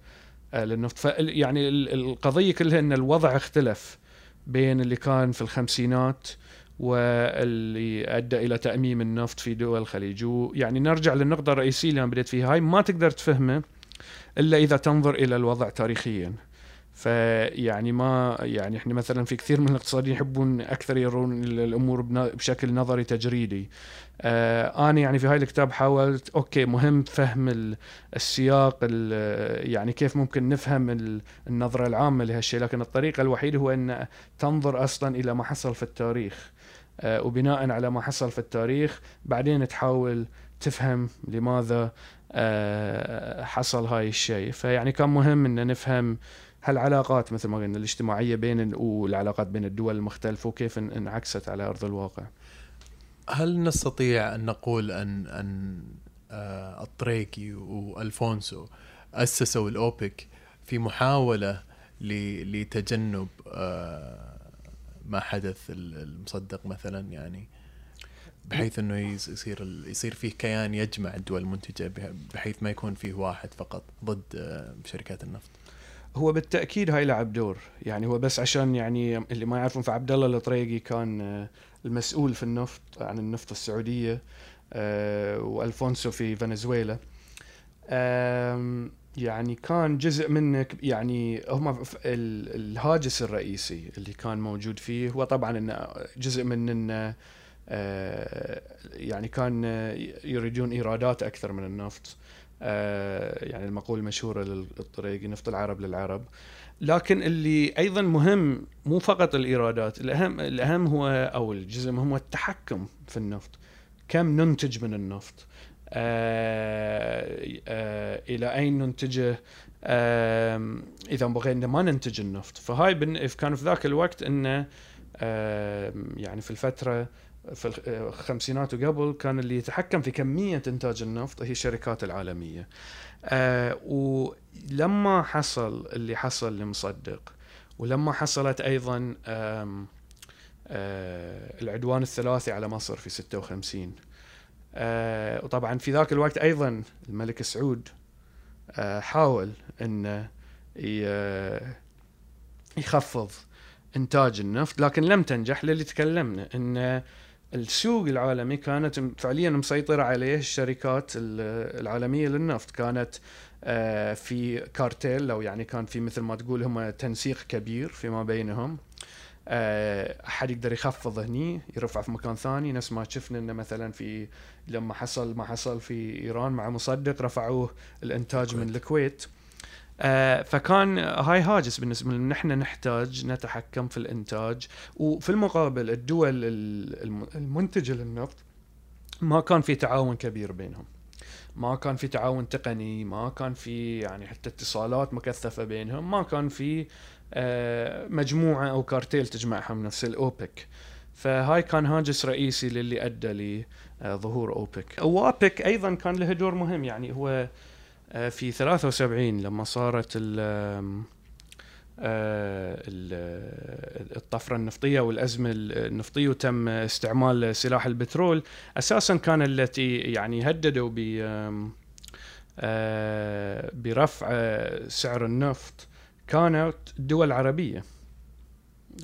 آه، للنفط. يعني ال- القضية كلها إن الوضع اختلف. بين اللي كان في الخمسينات واللي أدى إلى تأميم النفط في دول الخليج. ويعني نرجع للنقطة الرئيسية اللي أنا بديت فيها. هاي ما تقدر تفهمه إلا إذا تنظر إلى الوضع تاريخيا. فيعني ما يعني إحنا مثلا في كثير من الاقتصاديين يحبون أكثر يرون الأمور بشكل نظري تجريدي. آه أنا يعني في هاي الكتاب حاولت أوكي مهم فهم ال- السياق ال- يعني كيف ممكن نفهم ال- النظرة العامة لهالشيء لكن الطريقة الوحيدة هو إن تنظر أصلا إلى ما حصل في التاريخ آه وبناء على ما حصل في التاريخ بعدين تحاول تفهم لماذا آه، حصل هاي الشيء فيعني كان مهم إن نفهم هالعلاقات مثل ما قلنا الاجتماعية بين والعلاقات بين الدول المختلفة وكيف إنعكست على أرض الواقع. هل نستطيع أن نقول ان أن آه، الطريقي وألفونسو أسسوا الأوبك في محاولة لتجنب آه، ما حدث المصدق مثلا يعني بحيث إنه يصير يصير فيه كيان يجمع الدول المنتجة بحيث ما يكون فيه واحد فقط ضد آه، شركات النفط. هو بالتأكيد هاي لعب دور يعني هو بس عشان يعني اللي ما يعرفون فعبد الله الطريقي كان المسؤول في النفط عن النفط السعودية وألفونسو في فنزويلا. يعني كان جزء منه يعني هم الهاجس الرئيسي اللي كان موجود فيه هو طبعا إنه جزء من إنه آه، يعني كان يريدون إيرادات أكثر من النفط. آه، يعني المقوله المشهوره للطريق نفط العرب للعرب. لكن اللي أيضا مهم مو فقط الإيرادات الاهم الأهم هو أو الجزء المهم هو التحكم في النفط. كم ننتج من النفط؟ آه، آه، إلى أين ننتجه؟ إذا بغينا ما ننتج النفط. فهاي كان في ذاك الوقت إنه يعني في الفترة في الخمسينات وقبل كان اللي يتحكم في كمية إنتاج النفط هي الشركات العالمية. آه، ولما حصل اللي حصل لمصدق ولما حصلت أيضا العدوان الثلاثي على مصر في 56 آه وطبعا في ذاك الوقت أيضا الملك سعود آه حاول إنه يخفض إنتاج النفط لكن لم تنجح للي تكلمنا ان السوق العالمي كانت فعليا مسيطرة عليه الشركات العالمية للنفط. كانت آه، في كارتيل أو يعني كان في مثل ما تقول هم تنسيق كبير فيما بينهم. آه، أحد يقدر يخفض هني يرفع في مكان ثاني. نفس ما شفنا إنه مثلا في لما حصل ما حصل في إيران مع مصدق رفعوه الإنتاج من الكويت. فكان هاي هاجس بالنسبة لنا. نحن نحتاج نتحكم في الإنتاج. وفي المقابل الدول المنتجة للنفط ما كان في تعاون كبير بينهم. ما كان في تعاون تقني ما كان في يعني حتى اتصالات مكثفة بينهم. ما كان في آه، مجموعة أو كارتيل تجمعهم نفس الأوبك. فهاي كان هاجس رئيسي للي أدى لظهور أوبك. وأوبك أيضا كان له دور مهم. يعني هو آه، في 73 لما صارت ال الطفرة النفطية والأزمة النفطية وتم استعمال سلاح البترول أساسا كان التي يعني هددوا آه، برفع سعر النفط كانت دول عربية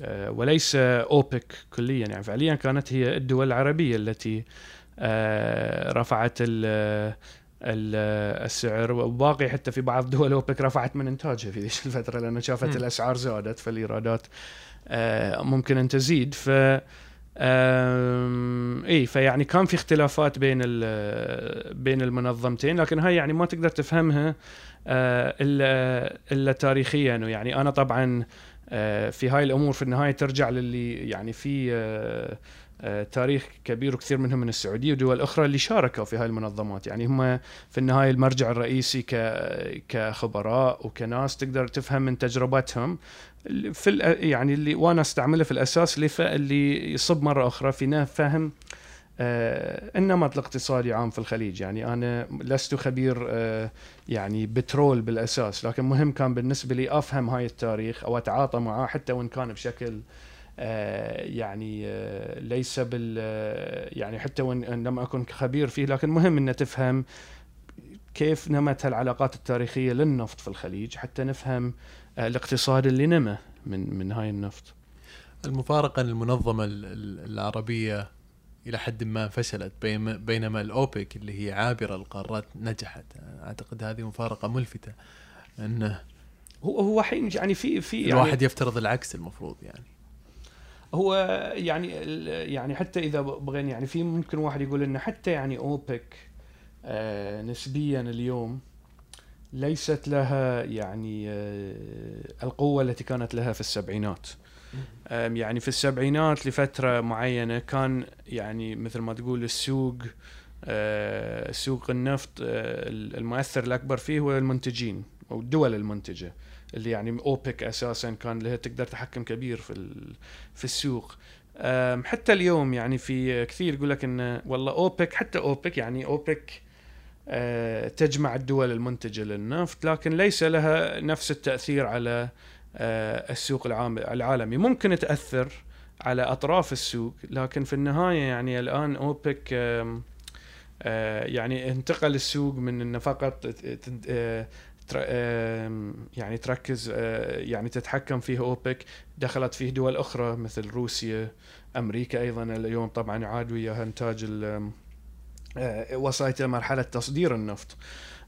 آه، وليس أوبك كليا. يعني فعليا كانت هي الدول العربية التي آه، رفعت السعر وباقي حتى في بعض دول اوبك رفعت من إنتاجها في ذيك الفترة لأنه شافت م. الأسعار زادت فالإيرادات آه، ممكن أن تزيد ف إي فيعني كان في اختلافات بين بين المنظمتين لكن هاي يعني ما تقدر تفهمها آه، إلا إلا تاريخيا يعني أنا طبعا آه، في هاي الأمور في النهاية ترجع للي يعني في تاريخ كبير وكثير منهم من السعودية ودول أخرى اللي شاركوا في هاي المنظمات. يعني هم في النهاية المرجع الرئيسي كخبراء وكناس تقدر تفهم من تجربتهم. في يعني اللي وأنا أستعمله في الأساس اللي يصب مرة أخرى في فهم آه النمط الاقتصادي عام في الخليج. يعني أنا لست خبير آه يعني بترول بالأساس لكن مهم كان بالنسبة لي أفهم هاي التاريخ أو أتعاطى معاه حتى وإن كان بشكل آه يعني آه ليس بال آه، يعني حتى وإن لم أكن خبير فيه لكن مهم ان تفهم كيف نمت العلاقات التاريخية للنفط في الخليج حتى نفهم آه، الاقتصاد اللي نمى من من هاي النفط. المفارقة المنظمة العربية إلى حد ما فشلت بينما الأوبك اللي هي عابرة القارات نجحت أعتقد هذه مفارقة ملفتة إنه هو هو حين يعني في في يعني الواحد يفترض العكس المفروض يعني هو يعني يعني حتى إذا بغينا يعني في ممكن واحد يقول إنه حتى يعني أوبك آه نسبيا اليوم ليست لها يعني آه القوة التي كانت لها في السبعينات. يعني في السبعينات لفترة معينة كان يعني مثل ما تقول السوق آه، سوق النفط المؤثر الأكبر فيه هو المنتجين أو الدول المنتجة. اللي يعني أوبك أساسا كان لها تقدر تحكم كبير في في السوق. حتى اليوم يعني في كثير يقول لك انه والله أوبك حتى أوبك يعني أوبك أه، تجمع الدول المنتجة للنفط لكن ليس لها نفس التأثير على أه، السوق العالمي. ممكن تأثر على أطراف السوق لكن في النهاية يعني الآن أوبك أه، يعني انتقل السوق من انه فقط يعني تركز آه، يعني تتحكم فيه أوبك. دخلت فيه دول أخرى مثل روسيا أمريكا أيضا اليوم طبعا عاد وياها إنتاج آه، وصلت إلى مرحلة تصدير النفط.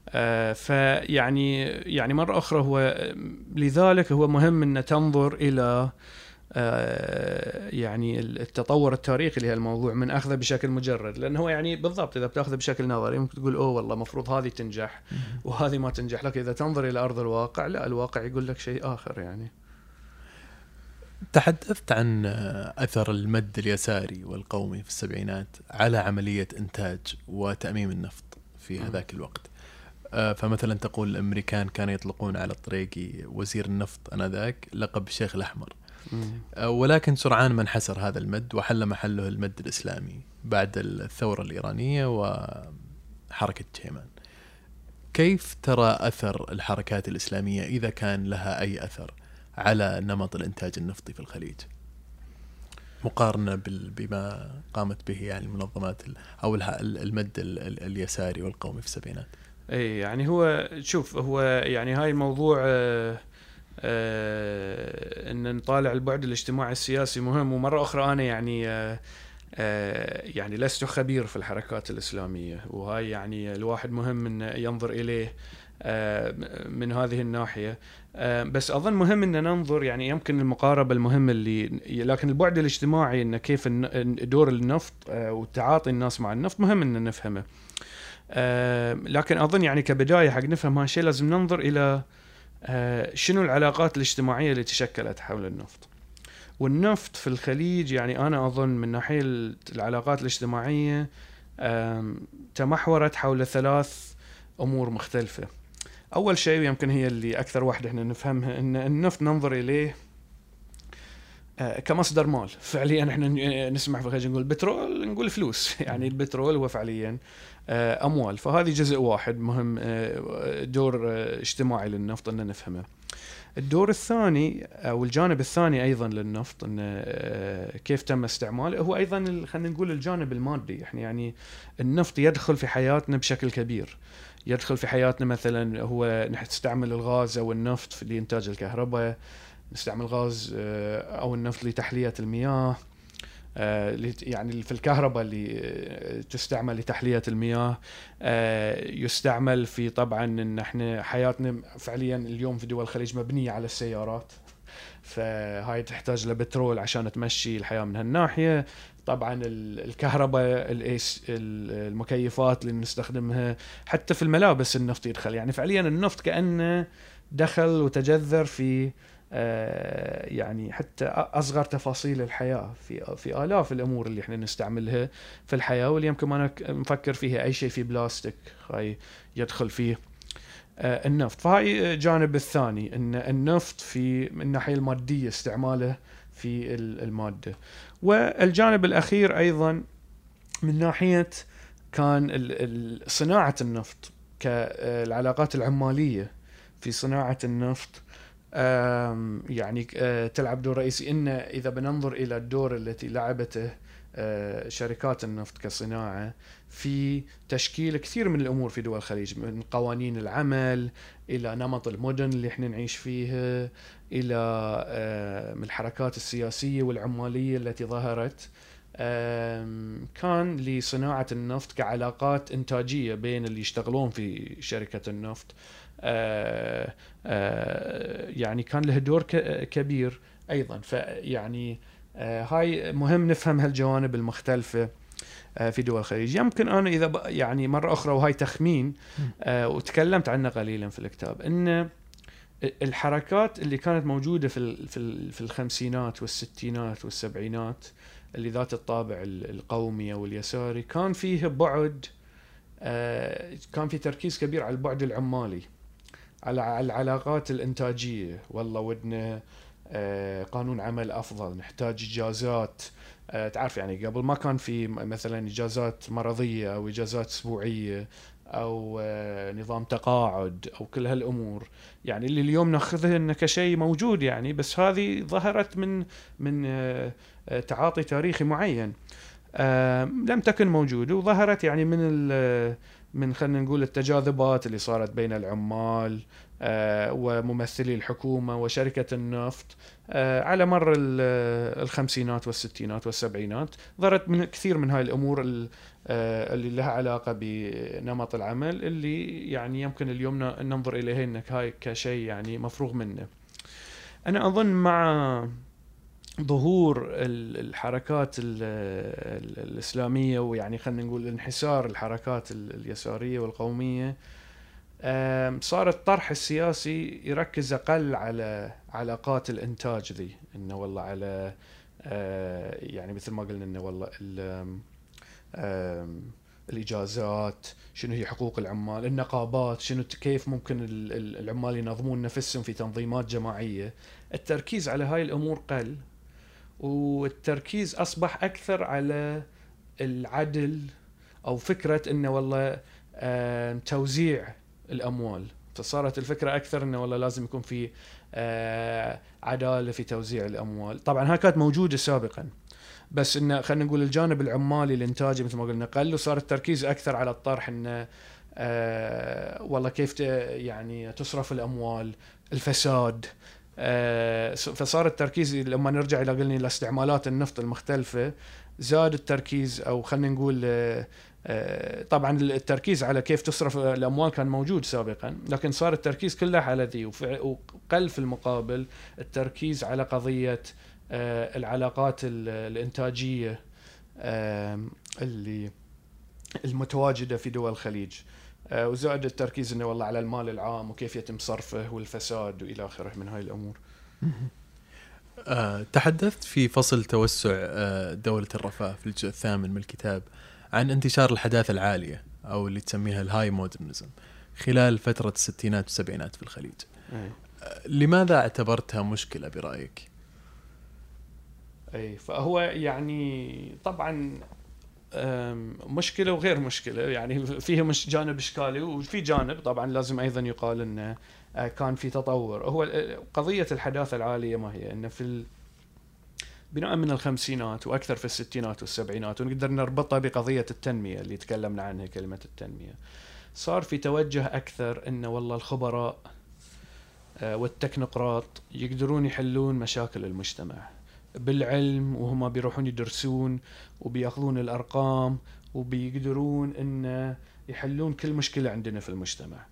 آه، فيعني يعني مرة أخرى هو لذلك هو مهم ان تنظر إلى آه، يعني التطور التاريخي لهالموضوع من أخذه بشكل مجرد لأنه هو يعني بالضبط إذا بتأخذه بشكل نظري ممكن تقول أوه والله المفروض هذه تنجح وهذه ما تنجح لك إذا تنظر إلى أرض الواقع لا الواقع يقول لك شيء آخر يعني تحدثت عن أثر المد اليساري والقومي في السبعينات على عملية إنتاج وتأميم النفط في. هذاك الوقت. آه، فمثلا تقول الأمريكان كانوا يطلقون على الطريقي وزير النفط آنذاك لقب الشيخ الأحمر. آه، ولكن سرعان ما انحسر هذا المد وحل محله المد الإسلامي بعد الثورة الإيرانية وحركة جيمان. كيف ترى أثر الحركات الإسلامية إذا كان لها أي أثر على نمط الإنتاج النفطي في الخليج؟ مقارنة بال- بما قامت به يعني المنظمات ال- المد ال- ال- اليساري والقومي في السبعينات. اي يعني هو شوف هو يعني هاي الموضوع آه آه إن نطالع البعد الاجتماعي السياسي مهم. ومرة أخرى أنا يعني آه آه يعني لست خبير في الحركات الإسلامية. وهاي يعني الواحد مهم إنه ينظر إليه آه من هذه الناحية. آه بس أظن مهم ان ننظر يعني يمكن المقاربة المهمه اللي لكن البعد الاجتماعي إن كيف دور النفط آه وتعاطي الناس مع النفط مهم ان نفهمه. آه، لكن أظن يعني كبداية حق نفهم هالشيء لازم ننظر إلى آه، شنو العلاقات الاجتماعية اللي تشكلت حول النفط. والنفط في الخليج يعني أنا أظن من ناحية العلاقات الاجتماعية تمحورت حول ثلاث أمور مختلفة. أول شيء ويمكن هي اللي أكثر واحدة إحنا نفهمها إن النفط ننظر إليه آه، كمصدر مال فعليا إحنا نسمع في الخليج نقول بترول نقول فلوس يعني البترول هو فعليا آه، أموال. فهذه جزء واحد مهم آه، دور آه، اجتماعي للنفط ان نفهمه. الدور الثاني أو الجانب الثاني أيضا للنفط آه، كيف تم استعماله هو أيضا خلينا نقول الجانب المادي. إحنا يعني النفط يدخل في حياتنا بشكل كبير. يدخل في حياتنا مثلا هو نستعمل الغاز أو النفط لإنتاج الكهرباء نستعمل غاز آه، أو النفط لتحلية المياه. آه، يعني في الكهرباء اللي آه، تستعمل لتحلية المياه آه، يستعمل في طبعا إن إحنا حياتنا فعليا اليوم في دول الخليج مبنية على السيارات. فهاي تحتاج لبترول عشان تمشي الحياة من هالناحية. طبعا ال- الكهرباء المكيفات اللي نستخدمها حتى في الملابس النفط يدخل. يعني فعليا النفط كأنه دخل وتجذر في آه، يعني حتى أصغر تفاصيل الحياة في في آلاف الأمور اللي إحنا نستعملها في الحياة واللي يمكن ما نك- نفكر فيها أي شيء في بلاستيك هاي يدخل فيه آه، النفط. فهاي الجانب الثاني إن النفط في من الناحية المادية استعماله في ال- المادة. والجانب الأخير أيضا من ناحية كان صناعة النفط كالعلاقات العمالية في صناعة النفط يعني آه، تلعب دور رئيسي. إن إذا بننظر إلى الدور التي لعبته آه، شركات النفط كصناعة في تشكيل كثير من الأمور في دول الخليج من قوانين العمل إلى نمط المدن اللي إحنا نعيش فيها إلى آه، من الحركات السياسية والعمالية التي ظهرت. كان لصناعة النفط كعلاقات إنتاجية بين اللي يشتغلون في شركة النفط. يعني كان له دور كبير أيضا. فيعني آه، هاي مهم نفهم هالجوانب المختلفة آه، في دول الخليج. يمكن أنا إذا يعني مرة أخرى وهاي تخمين آه، وتكلمت عنه قليلا في الكتاب إن الحركات اللي كانت موجودة في في ال- في الخمسينات والستينات والسبعينات اللي ذات الطابع ال- القومي أو اليساري كان فيه بعد آه، كان في تركيز كبير على البعد العمالي. على العلاقات الإنتاجية. والله ودنا آه، قانون عمل أفضل نحتاج إجازات. آه، تعرف يعني قبل ما كان في مثلا إجازات مرضية أو إجازات أسبوعية أو آه، نظام تقاعد أو كل هالأمور. يعني اللي اليوم ناخذها إنه كشيء موجود يعني بس هذه ظهرت من من تعاطي تاريخي معين. لم تكن موجودة وظهرت يعني من من خلينا نقول التجاذبات اللي صارت بين العمال آه، وممثلي الحكومة وشركة النفط آه، على مر الخمسينات والستينات والسبعينات ظهرت من كثير من هاي الأمور آه، اللي لها علاقة بنمط العمل اللي يعني يمكن اليوم ننظر إليها هاي كشيء يعني مفروغ منه. أنا أظن مع ظهور الحركات الإسلامية ويعني خلينا نقول انحسار الحركات اليسارية والقومية صار الطرح السياسي يركز أقل على علاقات الإنتاج ذي إنه والله على آه، يعني مثل ما قلنا إنه والله الإجازات شنو هي حقوق العمال النقابات شنو كيف ممكن العمال ينظمون نفسهم في تنظيمات جماعية. التركيز على هاي الأمور قل والتركيز أصبح أكثر على العدل أو فكرة انه والله توزيع الأموال. فصارت الفكرة أكثر انه والله لازم يكون في آه، عدالة في توزيع الأموال. طبعا هاي كانت موجودة سابقا بس انه خلينا نقول الجانب العمالي الانتاجي مثل ما قلنا قل وصار التركيز أكثر على الطرح انه آه والله كيف يعني تصرف الأموال الفساد فصار التركيز لما نرجع إلى قلنا إلى استعمالات النفط المختلفة زاد التركيز أو خلينا نقول آه آه، طبعا التركيز على كيف تصرف الأموال كان موجود سابقا لكن صار التركيز كله على ذي وقل في المقابل التركيز على قضية آه، العلاقات الإنتاجية اللي المتواجدة في دول الخليج. آه، وزاد التركيز إنه والله على المال العام وكيف يتم صرفه والفساد وإلى آخره من هاي الأمور. تحدثت في فصل توسع دولة الرفاه في الجزء الثامن من الكتاب عن انتشار الحداثة العالية أو اللي تسميها الهاي مودرنزم خلال فترة الستينات والسبعينات في الخليج. لماذا اعتبرتها مشكلة برأيك؟ أي فهو يعني طبعا مشكلة وغير مشكلة. يعني فيها مش جانب إشكالي وفي جانب طبعا لازم أيضا يقال إنه آه، كان في تطور. هو قضية الحداثة العالية ما هي؟ إنه في بناء من الخمسينات وأكثر في الستينات والسبعينات ونقدر نربطها بقضية التنمية اللي تكلمنا عنها كلمة التنمية. صار في توجه أكثر إنه والله الخبراء آه، والتكنقراط يقدرون يحلون مشاكل المجتمع. بالعلم وهم بيروحون يدرسون وبيأخذون الأرقام وبيقدرون إن يحلون كل مشكلة عندنا في المجتمع.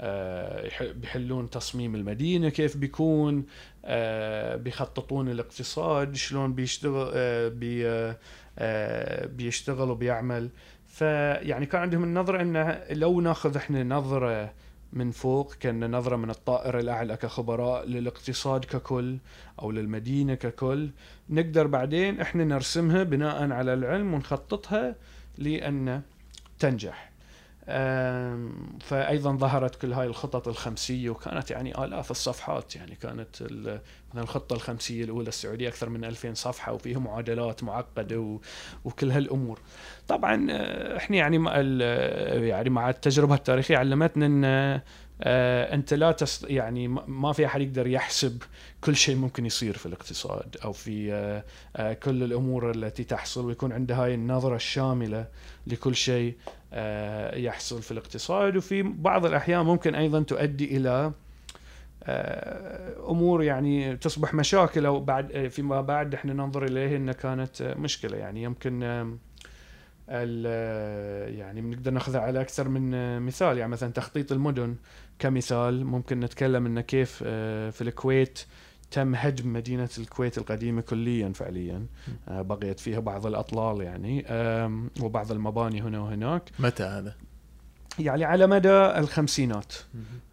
آه، بيحلون تصميم المدينة كيف بيكون آه، بيخططون الاقتصاد شلون بيشتغل آه، بي بيشتغل وبيعمل فيعني كان عندهم النظرة انه لو ناخذ إحنا نظرة من فوق كأن نظرة من الطائر الأعلى كخبراء للاقتصاد ككل أو للمدينة ككل. نقدر بعدين إحنا نرسمها بناء على العلم ونخططها لأن تنجح. فايضا ظهرت كل هاي الخطط الخمسية وكانت يعني آلاف الصفحات. يعني كانت مثلا الخطة الخمسية الأولى السعودية أكثر من 2000 صفحة وفيها معادلات معقدة وكل هالأمور. طبعا آه، إحنا يعني مع يعني مع التجربة التاريخية علمتنا إن آه أنت لا تست يعني ما في أحد يقدر يحسب كل شيء ممكن يصير في الاقتصاد أو في آه آه كل الأمور التي تحصل ويكون عنده هاي النظرة الشاملة لكل شيء آه يحصل في الاقتصاد. وفي بعض الأحيان ممكن أيضا تؤدي إلى آه، أمور يعني تصبح مشاكل أو بعد آه، فيما بعد إحنا ننظر إليه إنها كانت مشكلة. يعني يمكن يعني بنقدر ناخذها على أكثر من مثال. يعني مثلا تخطيط المدن كمثال ممكن نتكلم إنه كيف آه، في الكويت تم هدم مدينة الكويت القديمة كليا فعليا. آه، بقيت فيها بعض الأطلال يعني وبعض المباني هنا وهناك. متى هذا؟ يعني على مدى الخمسينات.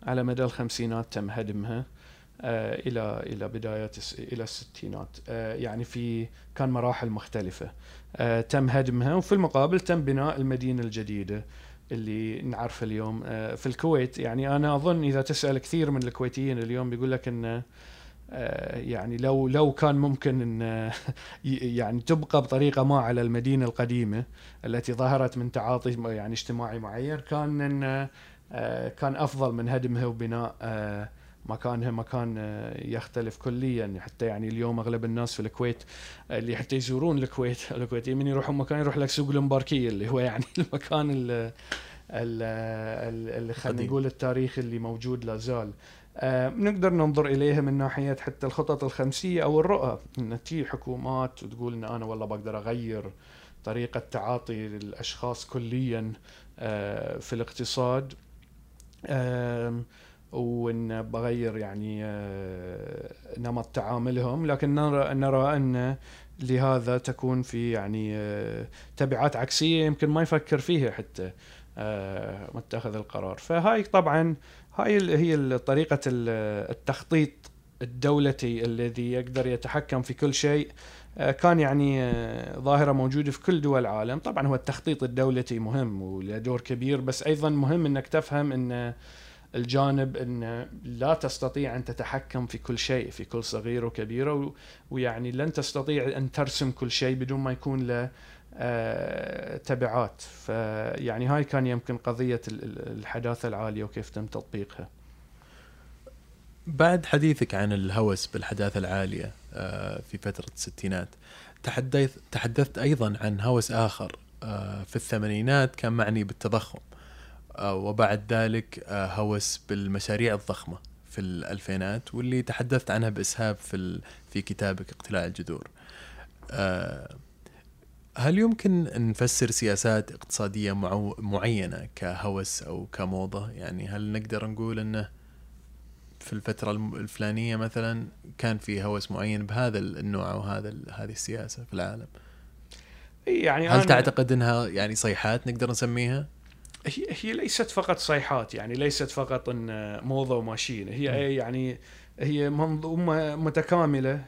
على مدى الخمسينات تم هدمها. آه، إلى إلى بدايات إلى الستينات. يعني في كان مراحل مختلفة. تم هدمها وفي المقابل تم بناء المدينة الجديدة اللي نعرفه اليوم. آه، في الكويت يعني أنا أظن إذا تسأل كثير من الكويتيين اليوم بيقول لك إن آه، يعني لو لو كان ممكن إن يعني تبقى بطريقة ما على المدينة القديمة التي ظهرت من تعاطي يعني اجتماعي معين كان إن كان أفضل من هدمها وبناء مكانها مكان يختلف كليا. حتى يعني اليوم أغلب الناس في الكويت اللي حتى يزورون الكويت الكويتيين من يروحون مكان يروح لك سوق المباركيه اللي هو يعني المكان اللي خلينا نقول التاريخ اللي موجود لا زال. آه نقدر ننظر إليها من ناحية حتى الخطط الخمسية أو الرؤى. إن تي حكومات وتقول إن أنا والله بقدر أغير طريقة تعاطي الأشخاص كليا آه في الاقتصاد. آه وإن بغير يعني آه، نمط تعاملهم. لكن نرى نرى أن لهذا تكون في يعني آه، تبعات عكسية يمكن ما يفكر فيها حتى آه، متخذ القرار. فهاي طبعا هاي هي طريقة التخطيط الدولتي الذي يقدر يتحكم في كل شيء كان يعني ظاهرة موجودة في كل دول العالم. طبعا هو التخطيط الدولتي مهم وله دور كبير بس أيضا مهم إنك تفهم إن الجانب إن لا تستطيع أن تتحكم في كل شيء في كل صغيره وكبيره ويعني لن تستطيع أن ترسم كل شيء بدون ما يكون له آه، تبعات. فيعني هاي كان يمكن قضية الحداثة العالية وكيف تم تطبيقها. بعد حديثك عن الهوس بالحداثة العالية آه، في فترة الستينات تحدث تحدثت أيضا عن هوس آخر آه، في الثمانينات كان معني بالتضخم. وبعد ذلك آه، هوس بالمشاريع الضخمة في الألفينات واللي تحدثت عنها بإسهاب في في كتابك اقتلاع الجذور. آه، هل يمكن نفسر سياسات اقتصادية معينة كهوس أو كموضة؟ يعني هل نقدر نقول أنه في الفترة الفلانية مثلا كان في هوس معين بهذا النوع أو هذا هذه السياسة في العالم؟ يعني هل تعتقد أنها يعني صيحات نقدر نسميها؟ هي هي ليست فقط صيحات يعني ليست فقط إن موضة وماشين. هي يعني هي منظومه متكاملة.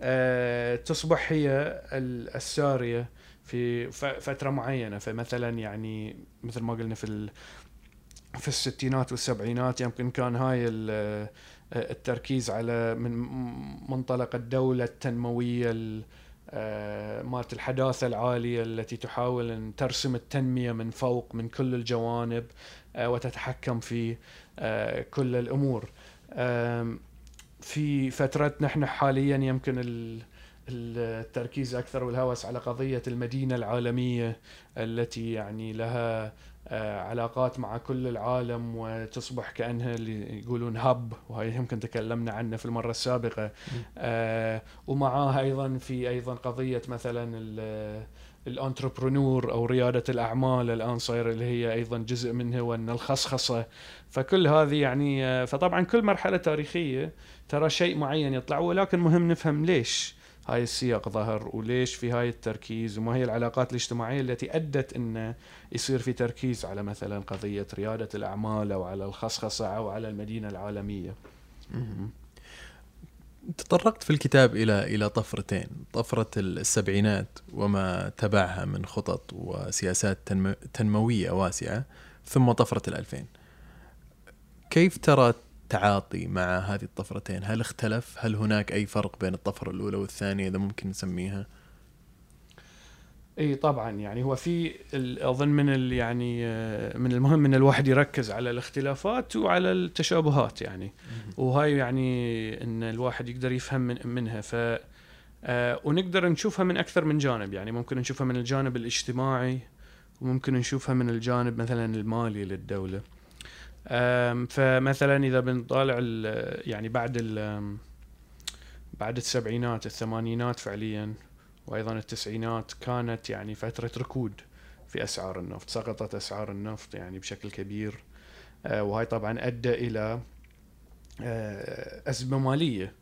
أه تصبح هي السارية في فترة معينة. فمثلا يعني مثل ما قلنا في في الستينات والسبعينات يمكن كان هاي التركيز على من منطلق الدولة التنموية آه، مالت الحداثة العالية التي تحاول أن ترسم التنمية من فوق من كل الجوانب آه، وتتحكم في آه، كل الأمور. في فترتنا إحنا حاليا يمكن التركيز أكثر والهوس على قضية المدينة العالمية التي يعني لها آه، علاقات مع كل العالم وتصبح كأنها اللي يقولون هب وهي يمكن تكلمنا عنه في المرة السابقة. آه ومعاها أيضا في أيضا قضية مثلا الانتربرونور أو ريادة الأعمال الآن صايرة اللي هي أيضا جزء منها وأن الخصخصة. فكل هذه يعني آه، فطبعا كل مرحلة تاريخية ترى شيء معين يطلع ولكن مهم نفهم ليش. هاي السياق ظهر وليش في هاي التركيز وما هي العلاقات الاجتماعية التي أدت أن يصير في تركيز على مثلا قضية ريادة الأعمال أو على الخصخصة أو على المدينة العالمية؟ تطرقت في الكتاب إلى إلى طفرتين طفرة السبعينات وما تبعها من خطط وسياسات تنموية واسعة ثم طفرة الألفين. كيف ترى التعاطي مع هذه الطفرتين؟ هل اختلف؟ هل هناك أي فرق بين الطفرة الأولى والثانية إذا ممكن نسميها؟ إي طبعا. يعني هو في أظن من يعني آه، من المهم إن الواحد يركز على الاختلافات وعلى التشابهات يعني. وهاي يعني إن الواحد يقدر يفهم من منها. ف آه، ونقدر نشوفها من أكثر من جانب. يعني ممكن نشوفها من الجانب الاجتماعي وممكن نشوفها من الجانب مثلا المالي للدولة. فمثلا إذا بنطالع يعني بعد بعد السبعينات الثمانينات فعليا وأيضا التسعينات كانت يعني فترة ركود في أسعار النفط سقطت أسعار النفط يعني بشكل كبير. أه، وهي طبعا أدى إلى أه، أزمة مالية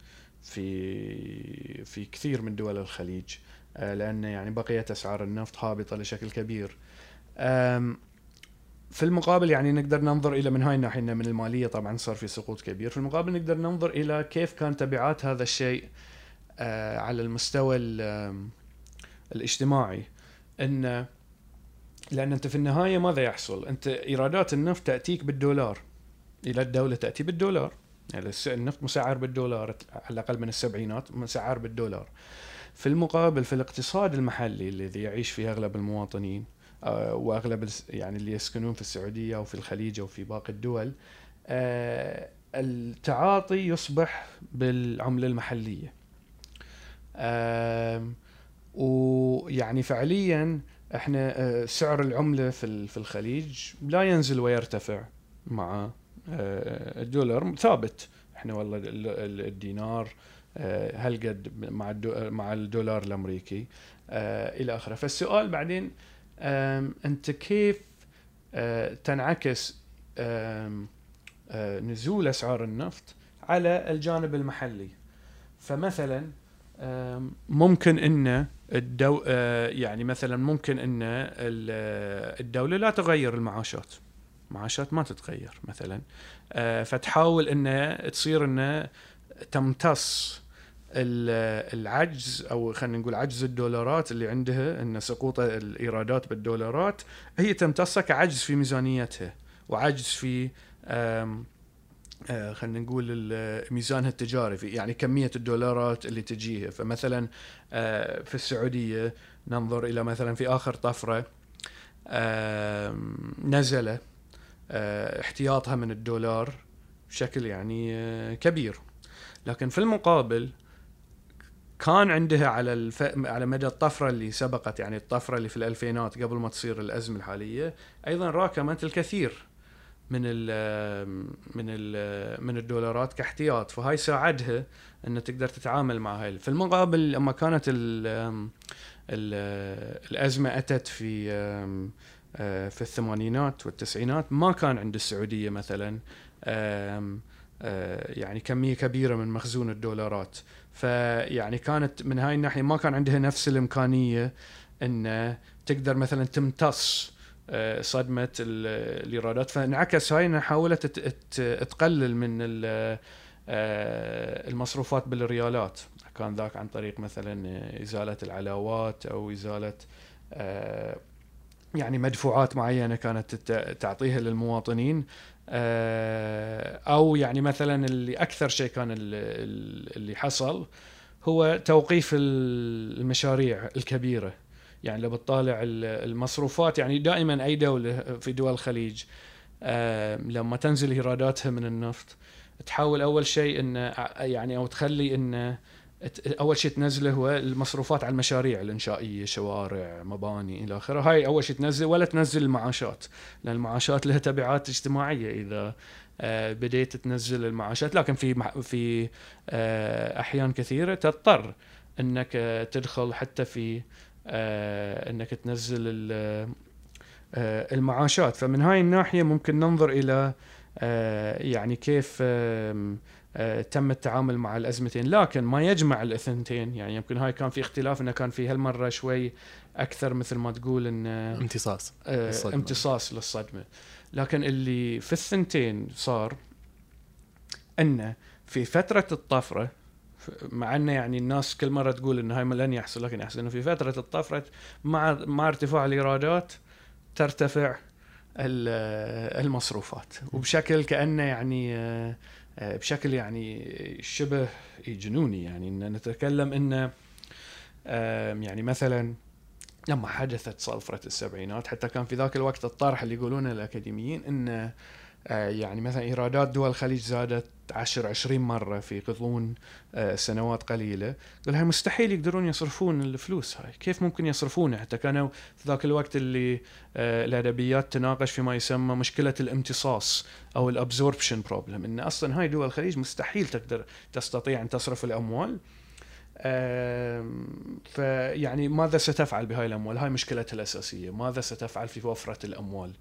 في في كثير من دول الخليج. أه، لأن يعني بقيت أسعار النفط هابطة لشكل كبير. في المقابل يعني نقدر ننظر إلى من هاي الناحية من المالية طبعا صار في سقوط كبير. في المقابل نقدر ننظر إلى كيف كان تبعات هذا الشيء آه على المستوى الاجتماعي. إن لأن أنت في النهاية ماذا يحصل؟ أنت إيرادات النفط تأتيك بالدولار. إلى الدولة تأتي بالدولار. يعني النفط مسعر بالدولار على الأقل من السبعينات مسعر بالدولار. في المقابل في الاقتصاد المحلي الذي يعيش فيه أغلب المواطنين وأغلب الس- يعني اللي يسكنون في السعودية وفي الخليج وفي باقي الدول آه، التعاطي يصبح بالعملة المحلية. ويعني فعليا إحنا آه، سعر العملة في في الخليج لا ينزل ويرتفع مع آه، الدولار ثابت. إحنا والله ال- ال- الدينار آه، هالقد مع مع الدولار الأمريكي؟ آه، إلى آخره. فالسؤال بعدين أنت كيف آه، تنعكس آه، نزول أسعار النفط على الجانب المحلي؟ فمثلا ممكن إن الدو آه، يعني مثلا ممكن إن ال- الدولة لا تغير المعاشات. معاشات ما تتغير مثلا. فتحاول إن تصير إن تمتص العجز أو خلينا نقول عجز الدولارات اللي عندها إن سقوط الإيرادات بالدولارات هي تمتصه كعجز في ميزانيتها وعجز في آه، خلينا نقول ميزانها التجاري في يعني كمية الدولارات اللي تجيها. فمثلا آه، في السعودية ننظر إلى مثلا في آخر طفرة نزل آه، احتياطها من الدولار بشكل يعني كبير. لكن في المقابل كان عندها على الف... على مدى الطفرة اللي سبقت يعني الطفرة اللي في الألفينات قبل ما تصير الأزمة الحالية أيضا راكمت الكثير من ال من ال من الدولارات كاحتياط. فهاي ساعدها أن تقدر تتعامل مع هاي في المقابل لما كانت ال ال الأزمة أتت في في الثمانينات والتسعينات ما كان عند السعودية مثلا آه، يعني كمية كبيرة من مخزون الدولارات. فيعني كانت من هاي الناحية ما كان عندها نفس الإمكانية إن تقدر مثلا تمتص آه، صدمة ال- الإيرادات. فانعكس هاي إنها حاولت تقلل من آه، المصروفات بالريالات. كان ذاك عن طريق مثلا إزالة العلاوات أو إزالة آه، يعني مدفوعات معينة كانت تعطيها للمواطنين. أو يعني مثلا اللي أكثر شيء كان ال- ال- اللي حصل هو توقيف ال- المشاريع الكبيرة. يعني لو بتطالع ال- المصروفات يعني دائما أي دولة في دول الخليج آه، لما تنزل إيراداتها من النفط تحاول أول شيء إن يعني أو تخلي إن ت- أول شيء تنزله هو المصروفات على المشاريع الإنشائية شوارع مباني إلى آخره. هاي أول شيء تنزل ولا تنزل المعاشات لأن المعاشات لها تبعات اجتماعية إذا آه، بديت تنزل المعاشات. لكن في في آه، أحيان كثيرة تضطر إنك آه، تدخل حتى في إنك تنزل ال- المعاشات. فمن هاي الناحية ممكن ننظر إلى يعني كيف تم التعامل مع الأزمتين. لكن ما يجمع الاثنتين. يعني يمكن هاي كان في اختلاف إنه كان في هالمرة شوي أكثر مثل ما تقول إن آه، امتصاص. آه، للصدمة. امتصاص للصدمة. لكن اللي في الثنتين صار إنه في فترة الطفرة مع إنه يعني الناس كل مرة تقول انه هاي لن يحصل لكن يحصل إنه في فترة الطفرة مع مع ارتفاع الإيرادات ترتفع ال- المصروفات. وبشكل كأنه يعني آه، آه، بشكل يعني شبه جنوني. يعني إن نتكلم انه آم، يعني مثلا لما حدثت طفرة السبعينات حتى كان في ذاك الوقت الطرح اللي يقولونه الأكاديميين أن آه، يعني مثلا إيرادات دول الخليج زادت 10 20 مرة في غضون آه، سنوات قليلة. قال هاي مستحيل يقدرون يصرفون الفلوس هاي. كيف ممكن يصرفونها حتى كانوا في ذاك الوقت اللي آه، الأدبيات تناقش فيما يسمى مشكلة الامتصاص أو ال absorption problem أن أصلا هاي دول الخليج مستحيل تقدر تستطيع أن تصرف الأموال. آم، فيعني ماذا ستفعل بهاي الأموال؟ هاي مشكلتها الأساسية، ماذا ستفعل في وفرة الأموال؟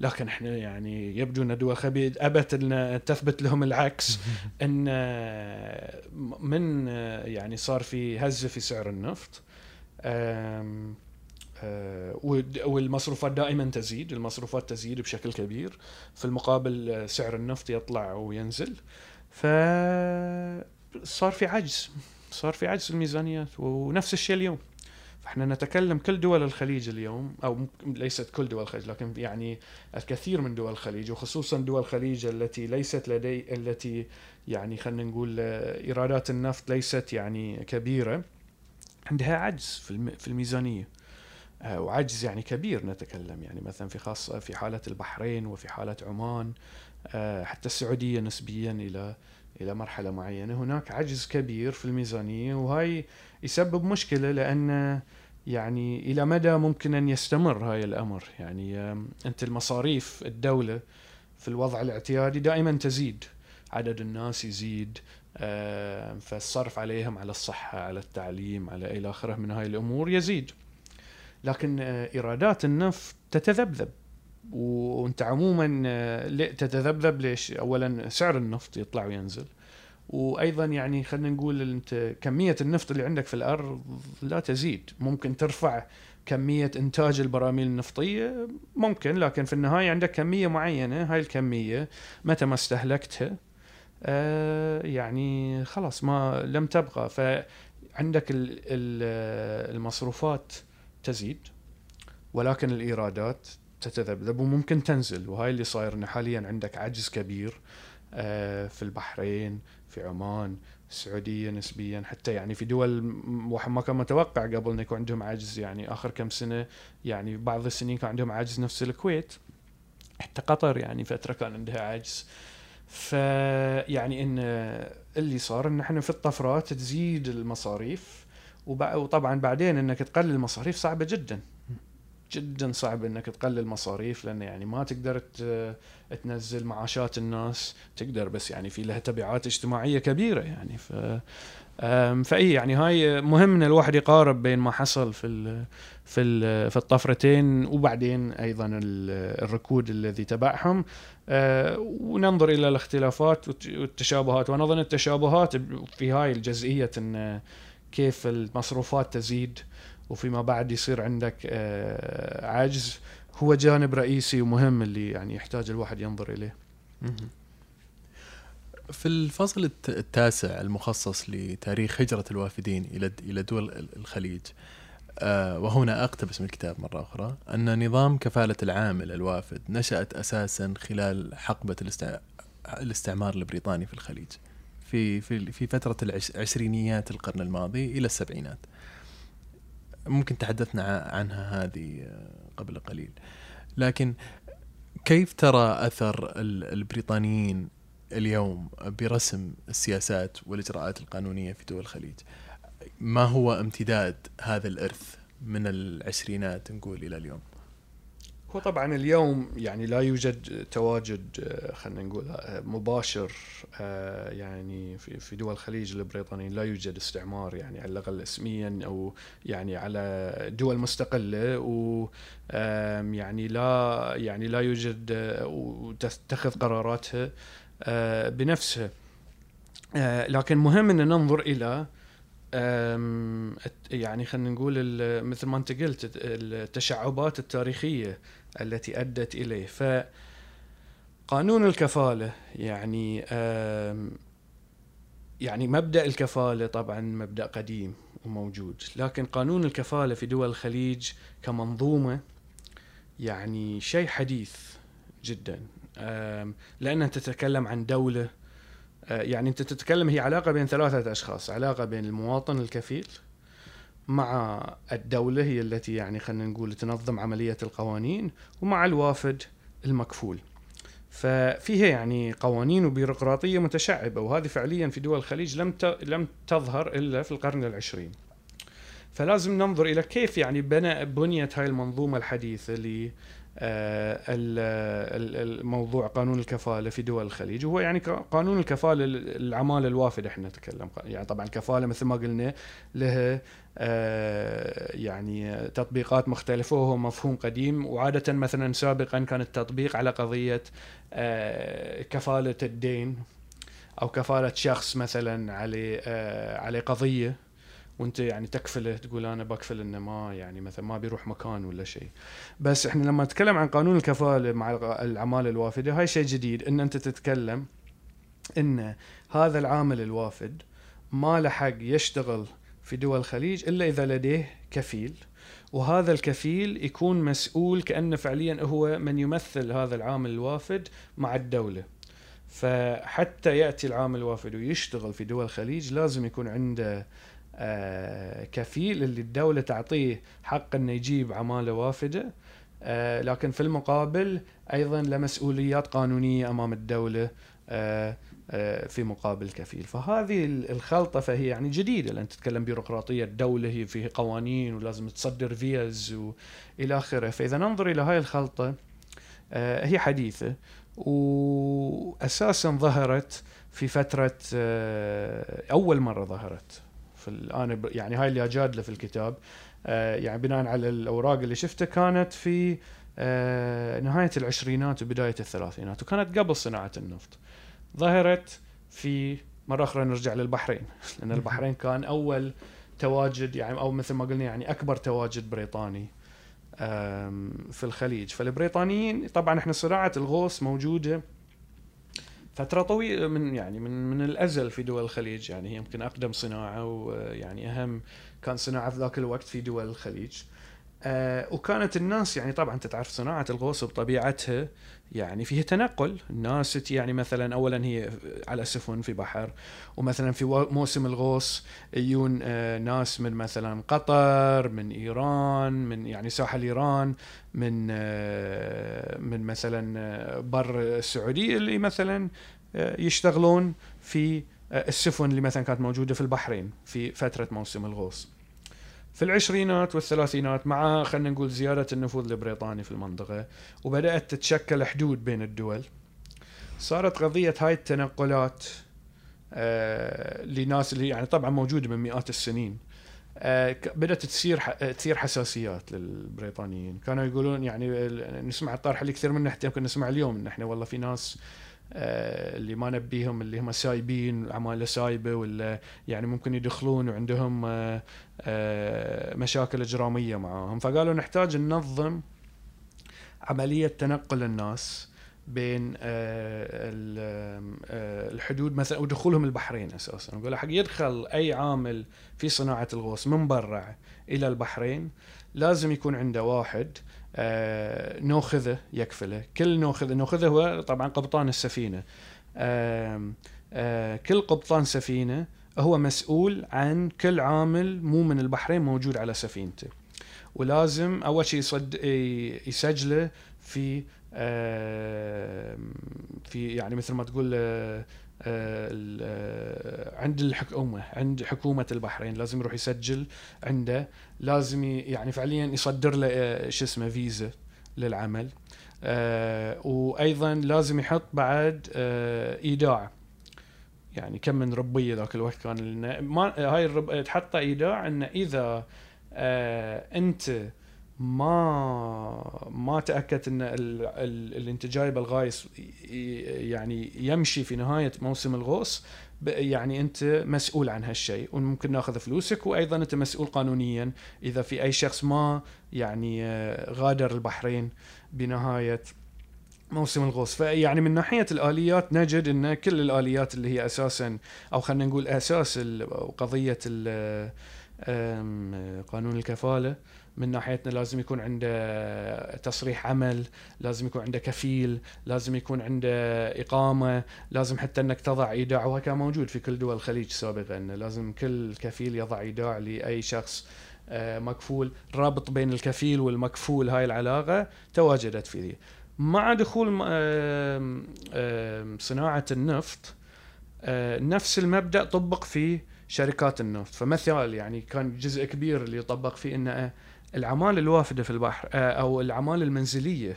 لكن إحنا يعني يبدو ان دول الخليج أبت إن تثبت لهم العكس إن من يعني صار في هزة في سعر النفط. آه، والمصروفات دائما تزيد، المصروفات تزيد بشكل كبير، في المقابل سعر النفط يطلع وينزل. فصار في عجز. صار في عجز الميزانيات ونفس الشيء اليوم. إحنا نتكلم كل دول الخليج اليوم أو ليست كل دول الخليج لكن يعني الكثير من دول الخليج وخصوصا دول الخليج التي ليست لدي التي يعني خلينا نقول إيرادات النفط ليست يعني كبيرة عندها عجز في الم- في الميزانية. آه، وعجز يعني كبير نتكلم يعني مثلا في خاصة في حالة البحرين وفي حالة عمان آه، حتى السعودية نسبيا إلى إلى مرحلة معينة. هناك عجز كبير في الميزانية وهاي يسبب مشكلة لأن يعني إلى مدى ممكن أن يستمر هاي الأمر؟ يعني أنت المصاريف الدولة في الوضع الاعتيادي دائما تزيد عدد الناس يزيد فالصرف عليهم على الصحة على التعليم على إلى آخره من هاي الأمور يزيد. لكن آه، إيرادات النفط تتذبذب. وانت عموما آه، تتذبذب ليش؟ اولا سعر النفط يطلع وينزل. وأيضا يعني خلينا نقول أنت كمية النفط اللي عندك في الأرض لا تزيد. ممكن ترفع كمية إنتاج البراميل النفطية ممكن لكن في النهاية عندك كمية معينة هاي الكمية متى ما استهلكتها آه، يعني خلاص ما لم تبقى. فعندك ال- المصروفات تزيد ولكن الإيرادات تتذبذب وممكن تنزل وهاي اللي صاير إنه حاليا عندك عجز كبير آه، في البحرين في عمان السعوديه نسبيا حتى يعني في دول ما كان متوقع قبل إنه يكون عندهم عجز. يعني آخر كم سنة يعني بعض السنين كان عندهم عجز نفس الكويت حتى قطر يعني فترة كان عندها عجز. فيعني إن اللي صار إن إحنا في الطفرات تزيد المصاريف وطبعا بعدين إنك تقلل المصاريف صعبة جدا. جدا صعب إنك تقلل مصاريف لأن يعني ما تقدر تنزل معاشات الناس تقدر بس يعني في لها تبعات اجتماعية كبيرة يعني. ف فإي يعني هاي مهم إن الواحد يقارب بين ما حصل في ال في ال في الطفرتين وبعدين أيضا ال- الركود الذي تبعهم. أه، وننظر إلى الاختلافات والت- والتشابهات. وأنا اظن التشابهات في هاي الجزئية إن كيف المصروفات تزيد. وفيما بعد يصير عندك آه، عجز هو جانب رئيسي ومهم اللي يعني يحتاج الواحد ينظر إليه. في الفصل الت- التاسع المخصص لتاريخ هجرة الوافدين إلى إلى دول الخليج آه، وهنا أقتبس من الكتاب مرة أخرى أن نظام كفالة العامل الوافد نشأت أساسا خلال حقبة الاستع... الاستعمار البريطاني في الخليج في في في فترة العش- عشرينيات القرن الماضي إلى السبعينات. ممكن تحدثنا عنها هذه آه، قبل قليل. لكن كيف ترى ال- البريطانيين اليوم برسم السياسات والإجراءات القانونية في دول الخليج؟ ما هو امتداد هذا الإرث من العشرينات نقول إلى اليوم؟ هو طبعا اليوم يعني لا يوجد تواجد آه، خلينا نقول آه، مباشر آه، يعني في دول الخليج البريطانيين لا يوجد استعمار يعني على الأقل اسميا أو يعني على دول مستقلة و يعني لا يعني لا يوجد وتتخذ قراراتها بنفسها. لكن مهم إن ننظر إلى يعني خلينا نقول مثل ما أنت قلت الت- التشعبات التاريخية التي أدت إليه. فقانون الكفالة يعني يعني مبدأ الكفالة طبعا مبدأ قديم وموجود لكن قانون الكفالة في دول الخليج كمنظومة يعني شيء حديث جدا. آم، لأن أنت تتكلم عن دولة آه، يعني أنت تتكلم هي علاقة بين ثلاثة أشخاص علاقة بين المواطن الكفيل مع الدولة هي التي يعني خلينا نقول تنظم عملية القوانين ومع الوافد المكفول. ففيها يعني قوانين وبيروقراطية متشعبة وهذه فعليا في دول الخليج لم لم تظهر إلا في القرن العشرين. فلازم ننظر إلى كيف يعني بنى بنيت هاي المنظومة الحديثة ل آه، ال- ال- الموضوع قانون الكفالة في دول الخليج. وهو يعني قانون الكفالة العمالة الوافدة إحنا نتكلم. يعني طبعا الكفاله مثل ما قلنا لها يعني تطبيقات مختلفة وهو مفهوم قديم. وعادة مثلا سابقا كان التطبيق على قضية آه، كفالة الدين أو كفالة شخص مثلا عليه آه، عليه قضية. وانت يعني تكفله تقول أنا بكفل إنه ما يعني مثلا ما بيروح مكان ولا شيء. بس إحنا لما نتكلم عن قانون الكفالة مع العماله الوافدة هاي شيء جديد إن أنت تتكلم إن هذا العامل الوافد ما له حق يشتغل في دول الخليج إلا إذا لديه كفيل. وهذا الكفيل يكون مسؤول كانه فعليا هو من يمثل هذا العامل الوافد مع الدولة. فحتى يأتي العامل الوافد ويشتغل في دول الخليج لازم يكون عنده آه، كفيل اللي الدولة تعطيه حق إنه يجيب عمالة وافدة. آه، لكن في المقابل أيضا له مسؤوليات قانونية أمام الدولة. آه، في مقابل كفيل. فهذه الخلطة فهي يعني جديدة. لأن تتكلم بيروقراطية الدولة هي فيه قوانين ولازم تصدر فيز وإلى آخره. فإذا ننظر إلى هاي الخلطة هي حديثة. وأساسا ظهرت في فترة أول مرة ظهرت في أنا يعني هاي اللي أجادله في الكتاب. آه، يعني بناء على الأوراق اللي شفتها كانت في آه، نهاية العشرينات وبداية الثلاثينات وكانت قبل صناعة النفط. ظهرت في مرة أخرى نرجع للبحرين لأن البحرين كان أول تواجد يعني أو مثل ما قلنا يعني أكبر تواجد بريطاني في الخليج فالبريطانيين طبعا إحنا صناعه الغوص موجودة فترة طويلة من يعني من من الأزل في دول الخليج يعني هي يمكن أقدم صناعة ويعني أهم كان صناعة في ذاك الوقت في دول الخليج. آه وكانت الناس يعني طبعا أنت تعرف صناعة الغوص بطبيعتها يعني فيها تنقل. الناس يعني مثلا اولا هي على سفن في بحر ومثلا في موسم الغوص يجون آه ناس من مثلا قطر من إيران من يعني ساحل إيران من آه من مثلا آه، بر السعودية اللي مثلا آه، يشتغلون في آه، السفن اللي مثلا كانت موجودة في البحرين في فترة موسم الغوص. في العشرينات والثلاثينات مع خلينا نقول زيادة النفوذ البريطاني في المنطقة وبدأت تتشكل حدود بين الدول. صارت قضية هاي التنقلات آه لناس اللي يعني طبعا موجودة من مئات السنين. آه بدأت تصير تثير حساسيات للبريطانيين. كانوا يقولون يعني نسمع الطرح اللي كثير منه حتى يمكن نسمع اليوم إن إحنا والله في ناس اللي ما نبيهم اللي هم سايبين عماله سايبة ولا يعني ممكن يدخلون وعندهم آه، آه، مشاكل إجرامية معاهم. فقالوا نحتاج ننظم عملية تنقل الناس بين الحدود مثلا ودخولهم البحرين أساسا. نقول حق يدخل أي عامل في صناعة الغوص من برا إلى البحرين لازم يكون عنده واحد آه، نوخذه يكفله. كل نوخذه نوخذه هو طبعا قبطان السفينة. آه، كل قبطان سفينة هو مسؤول عن كل عامل مو من البحرين موجود على سفينته. ولازم أول شيء يسجله في في يعني مثل ما تقول آه، عند الحكومة عند حكومة البحرين. لازم يروح يسجل عنده. لازم يعني فعليا يصدر له آه، شو اسمه فيزا للعمل. وأيضا لازم يحط بعد إيداع. يعني كم من ربية ذاك الوقت كان ما هاي الرب تحط إيداع إنه إذا أنت ما ما تأكدت إن اللي انت جايبه الغايص يعني يمشي في نهاية موسم الغوص يعني أنت مسؤول عن هالشيء وممكن ناخذ فلوسك وأيضا أنت مسؤول قانونيا. إذا في أي شخص ما يعني آه، غادر البحرين بنهاية موسم الغوص. فيعني من ناحية الآليات نجد إن كل الآليات اللي هي أساسا أو خلينا نقول أساس قضية قانون الكفالة من ناحيتنا لازم يكون عنده تصريح عمل لازم يكون عنده كفيل لازم يكون عنده إقامة لازم حتى أنك تضع إيداع. وهذا كان موجود في كل دول الخليج سابقا. أنه لازم كل كفيل يضع إيداع لأي شخص آه، مكفول. رابط بين الكفيل والمكفول هاي العلاقة تواجدت في ذي. مع دخول صناعة النفط آه، نفس المبدأ طبق في شركات النفط. فمثال يعني كان جزء كبير اللي يطبق فيه إنه العمالة الوافدة في البحر آه، أو العمالة المنزلية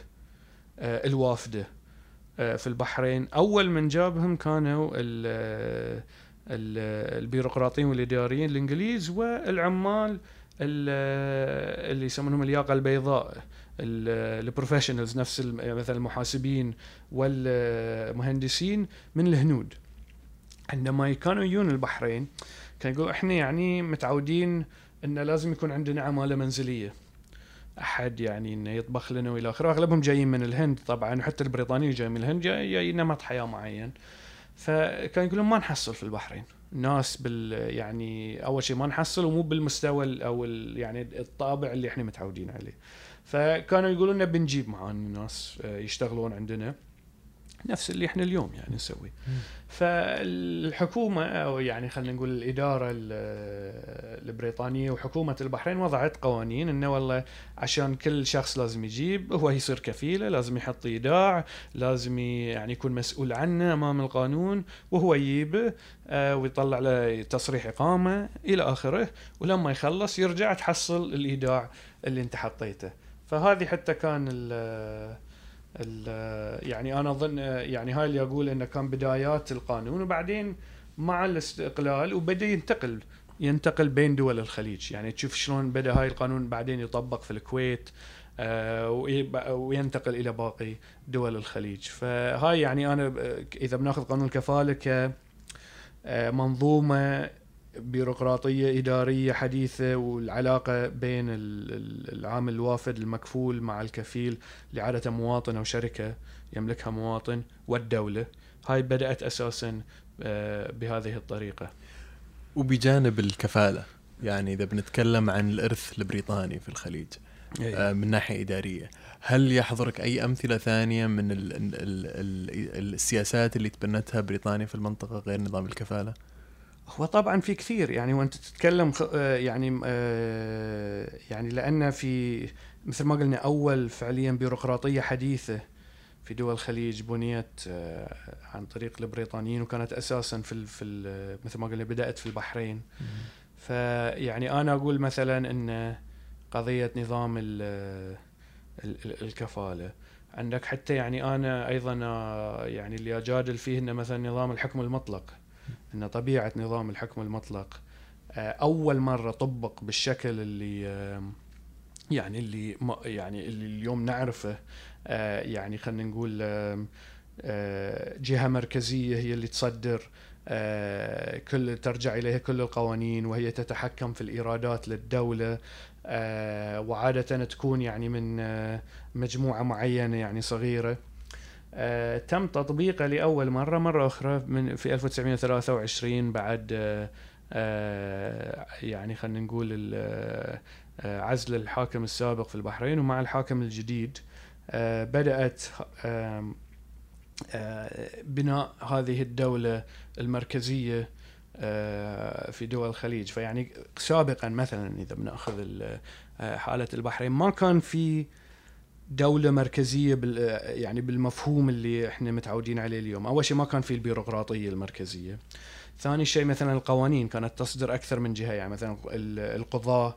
آه، الوافدة آه، في البحرين. أول من جابهم كانوا البيروقراطيين والإداريين الإنجليز والعمال اللي يسمونهم الياقة البيضاء البروفيشنالز نفس مثلا المحاسبين والمهندسين من الهنود. عندما كانوا يجون البحرين كانوا يقولوا إحنا يعني متعودين إنه لازم يكون عندنا عمالة منزلية. أحد يعني إنه يطبخ لنا وإلى آخره. أغلبهم جايين من الهند طبعا وحتى البريطانيين جايين من الهند جاي, جاي نمط حياة معين. فكان يقولون ما نحصل في البحرين. ناس بال يعني أول شيء ما نحصل ومو بالمستوى ال- أو يعني الطابع اللي إحنا متعودين عليه. فكانوا يقولون بنجيب معانا ناس آه، يشتغلون عندنا. نفس اللي إحنا اليوم يعني نسوي فالحكومة أو يعني خلينا نقول الإدارة ال- البريطانية وحكومة البحرين وضعت قوانين إنه والله عشان كل شخص لازم يجيب هو يصير كفيلة لازم يحط إيداع لازم يعني يكون مسؤول عنه أمام القانون وهو يجيبه آه، ويطلع له تصريح إقامة إلى آخره ولما يخلص يرجع تحصل الإيداع اللي أنت حطيته. فهذه حتى كان يعني أنا أظن يعني هاي اللي أقول إنه كان بدايات القانون وبعدين مع الاستقلال وبدأ ينتقل ينتقل بين دول الخليج. يعني تشوف شلون بدأ هاي القانون بعدين يطبق في الكويت آه، وينتقل إلى باقي دول الخليج. فهاي يعني أنا ب- إذا بناخذ قانون الكفاله آه، منظومة بيروقراطية إدارية حديثة والعلاقة بين ال- ال- العامل الوافد المكفول مع الكفيل اللي عادة مواطن أو شركة يملكها مواطن والدولة. هاي بدأت أساسا آه، بهذه الطريقة. وبجانب الكفالة يعني إذا بنتكلم عن الإرث البريطاني في الخليج آه، من ناحية إدارية هل يحضرك أي أمثلة ثانية من ال ال ال السياسات اللي تبنتها بريطانيا في المنطقة غير نظام الكفالة؟ هو طبعا في كثير يعني وانت تتكلم آه، يعني آه، يعني لأن في مثل ما قلنا أول فعليا بيروقراطية حديثة في دول الخليج بنيت آه، عن طريق البريطانيين وكانت أساسا في في مثل ما قلنا بدأت في البحرين. فيعني أنا أقول مثلا إن قضية نظام ال ال ال الكفالة عندك حتى يعني أنا أيضا يعني اللي أجادل فيه إنه مثلا نظام الحكم المطلق. إن طبيعة نظام الحكم المطلق آه، أول مرة طبق بالشكل اللي آم، يعني اللي يعني اللي اليوم نعرفه آه، يعني خلينا نقول آه، جهة مركزية هي اللي تصدر آه، كل ترجع إليها كل القوانين وهي تتحكم في الإيرادات للدولة آه، وعادة تكون يعني من آه، مجموعة معينة يعني صغيرة. آه، تم تطبيقه لأول مرة مرة أخرى من في 1923 بعد آه، آه، يعني خلينا نقول عزل الحاكم السابق في البحرين ومع الحاكم الجديد آه، بناء هذه الدولة المركزية آه، في دول الخليج. فيعني سابقا مثلا ال- آه، حالة البحرين ما كان في دولة مركزية بال يعني بالمفهوم اللي إحنا متعودين عليه اليوم، أول شيء ما كان في البيروقراطية المركزية. ثاني شيء مثلا القوانين كانت تصدر أكثر من جهة يعني مثلا ال- القضاة ال-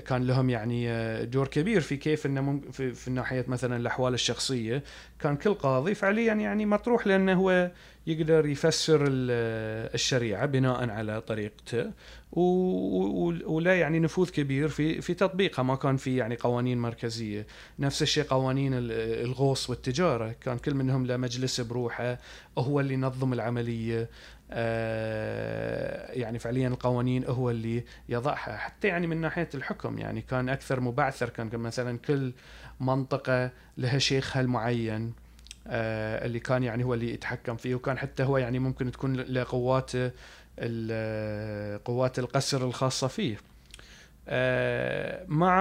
كان لهم يعني آه، دور كبير في كيف إنه في, في ناحية مثلا الأحوال الشخصية. كان كل قاضي فعليا يعني مطروح لأنه هو يقدر يفسر ال- الشريعة بناء على طريقته. ولا يعني نفوذ كبير في في تطبيقها ما كان في يعني قوانين مركزية. نفس الشيء قوانين ال- الغوص والتجارة. كان كل منهم له مجلس بروحه. هو اللي ينظم العملية. آه، يعني فعليا القوانين هو اللي يضعها. حتى يعني من ناحية الحكم يعني كان أكثر مبعثر كان مثلا كل منطقة لها شيخها المعين آه، اللي كان يعني هو اللي يتحكم فيه. وكان حتى هو يعني ممكن تكون له قواته ال- قوات القسر الخاصة فيه. آه، مع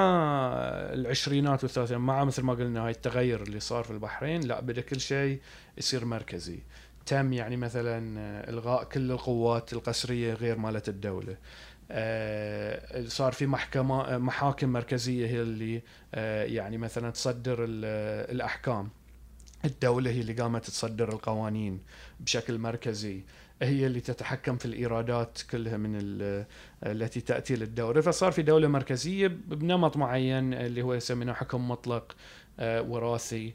العشرينات والثلاثينات مع مثل ما قلنا هاي التغير اللي صار في البحرين لا بدأ كل شيء يصير مركزي. تم يعني مثلا إلغاء كل القوات القسرية غير مالت الدولة. آه، صار في محكمة محاكم مركزية هي اللي آه، يعني مثلا تصدر ال- الأحكام. الدولة هي اللي قامت تصدر القوانين بشكل مركزي. هي اللي تتحكم في الإيرادات كلها من ال- التي تأتي للدولة. فصار في دولة مركزية بنمط معين اللي هو يسمونه حكم مطلق آه، وراثي.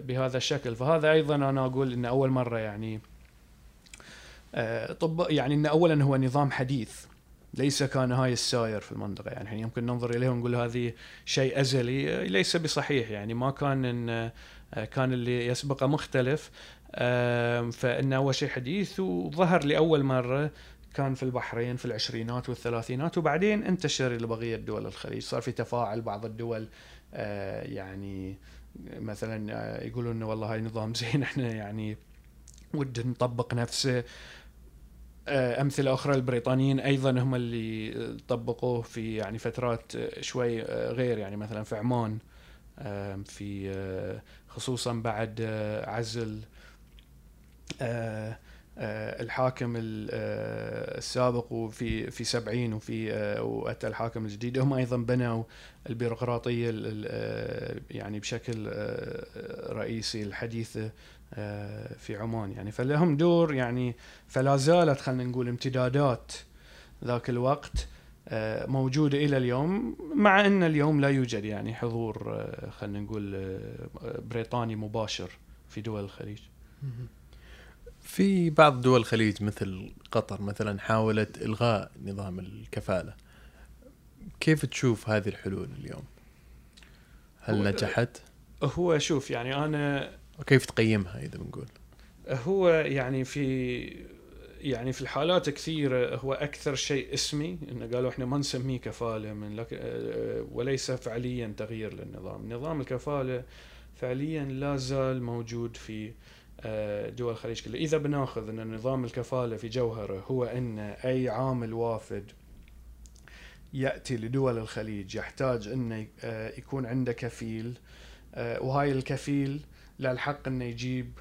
بهذا الشكل. فهذا أيضا أنا أقول أن أول مرة يعني آه، طب يعني أن أولا هو نظام حديث ليس كان هاي الساير في المنطقة. يعني إحنا يمكن ننظر إليه ونقول هذه شيء أزلي آه، ليس بصحيح. يعني ما كان إن آه، كان اللي يسبقه مختلف. آم، فإنه هو شيء حديث وظهر لأول مرة كان في البحرين في العشرينات والثلاثينات وبعدين انتشر لبقية دول الخليج. صار في تفاعل بعض الدول آه، يعني مثلا آه، يقولون إنه والله هاي نظام زين إحنا يعني وده نطبق نفسه آه، أمثلة أخرى البريطانيين أيضا هم اللي طبقوه في يعني فترات آه، شوي غير. يعني مثلا في عمان في خصوصا بعد عزل الحاكم ال- آه، السابق وفي في 70 وفي آه، وأتى الحاكم الجديد. هم أيضا بنوا البيروقراطية ال- ال- آه، يعني بشكل آه، رئيسي الحديثه آه، في عمان. يعني فلهم دور يعني فلا زالت خلينا نقول امتدادات ذاك الوقت آه، موجودة إلى اليوم مع أن اليوم لا يوجد يعني حضور آه، خلينا نقول آه، بريطاني مباشر في دول الخليج. في بعض دول الخليج مثل قطر مثلا حاولت إلغاء نظام الكفالة كيف تشوف هذه الحلول اليوم؟ هل هو- نجحت؟ هو شوف يعني أنا وكيف تقيمها إذا بنقول؟ هو يعني في يعني في الحالات كثيرة هو أكثر شيء اسمي إنه قالوا إحنا ما نسميه كفالة من لك آه، وليس فعليا تغيير للنظام نظام الكفالة فعليا لا زال موجود في دول الخليج كلها إذا بناخذ أن نظام الكفالة في جوهره هو أن أي عامل وافد يأتي لدول الخليج يحتاج أنه آه، يكون عنده كفيل. آه، وهاي الكفيل له الحق أنه يجيب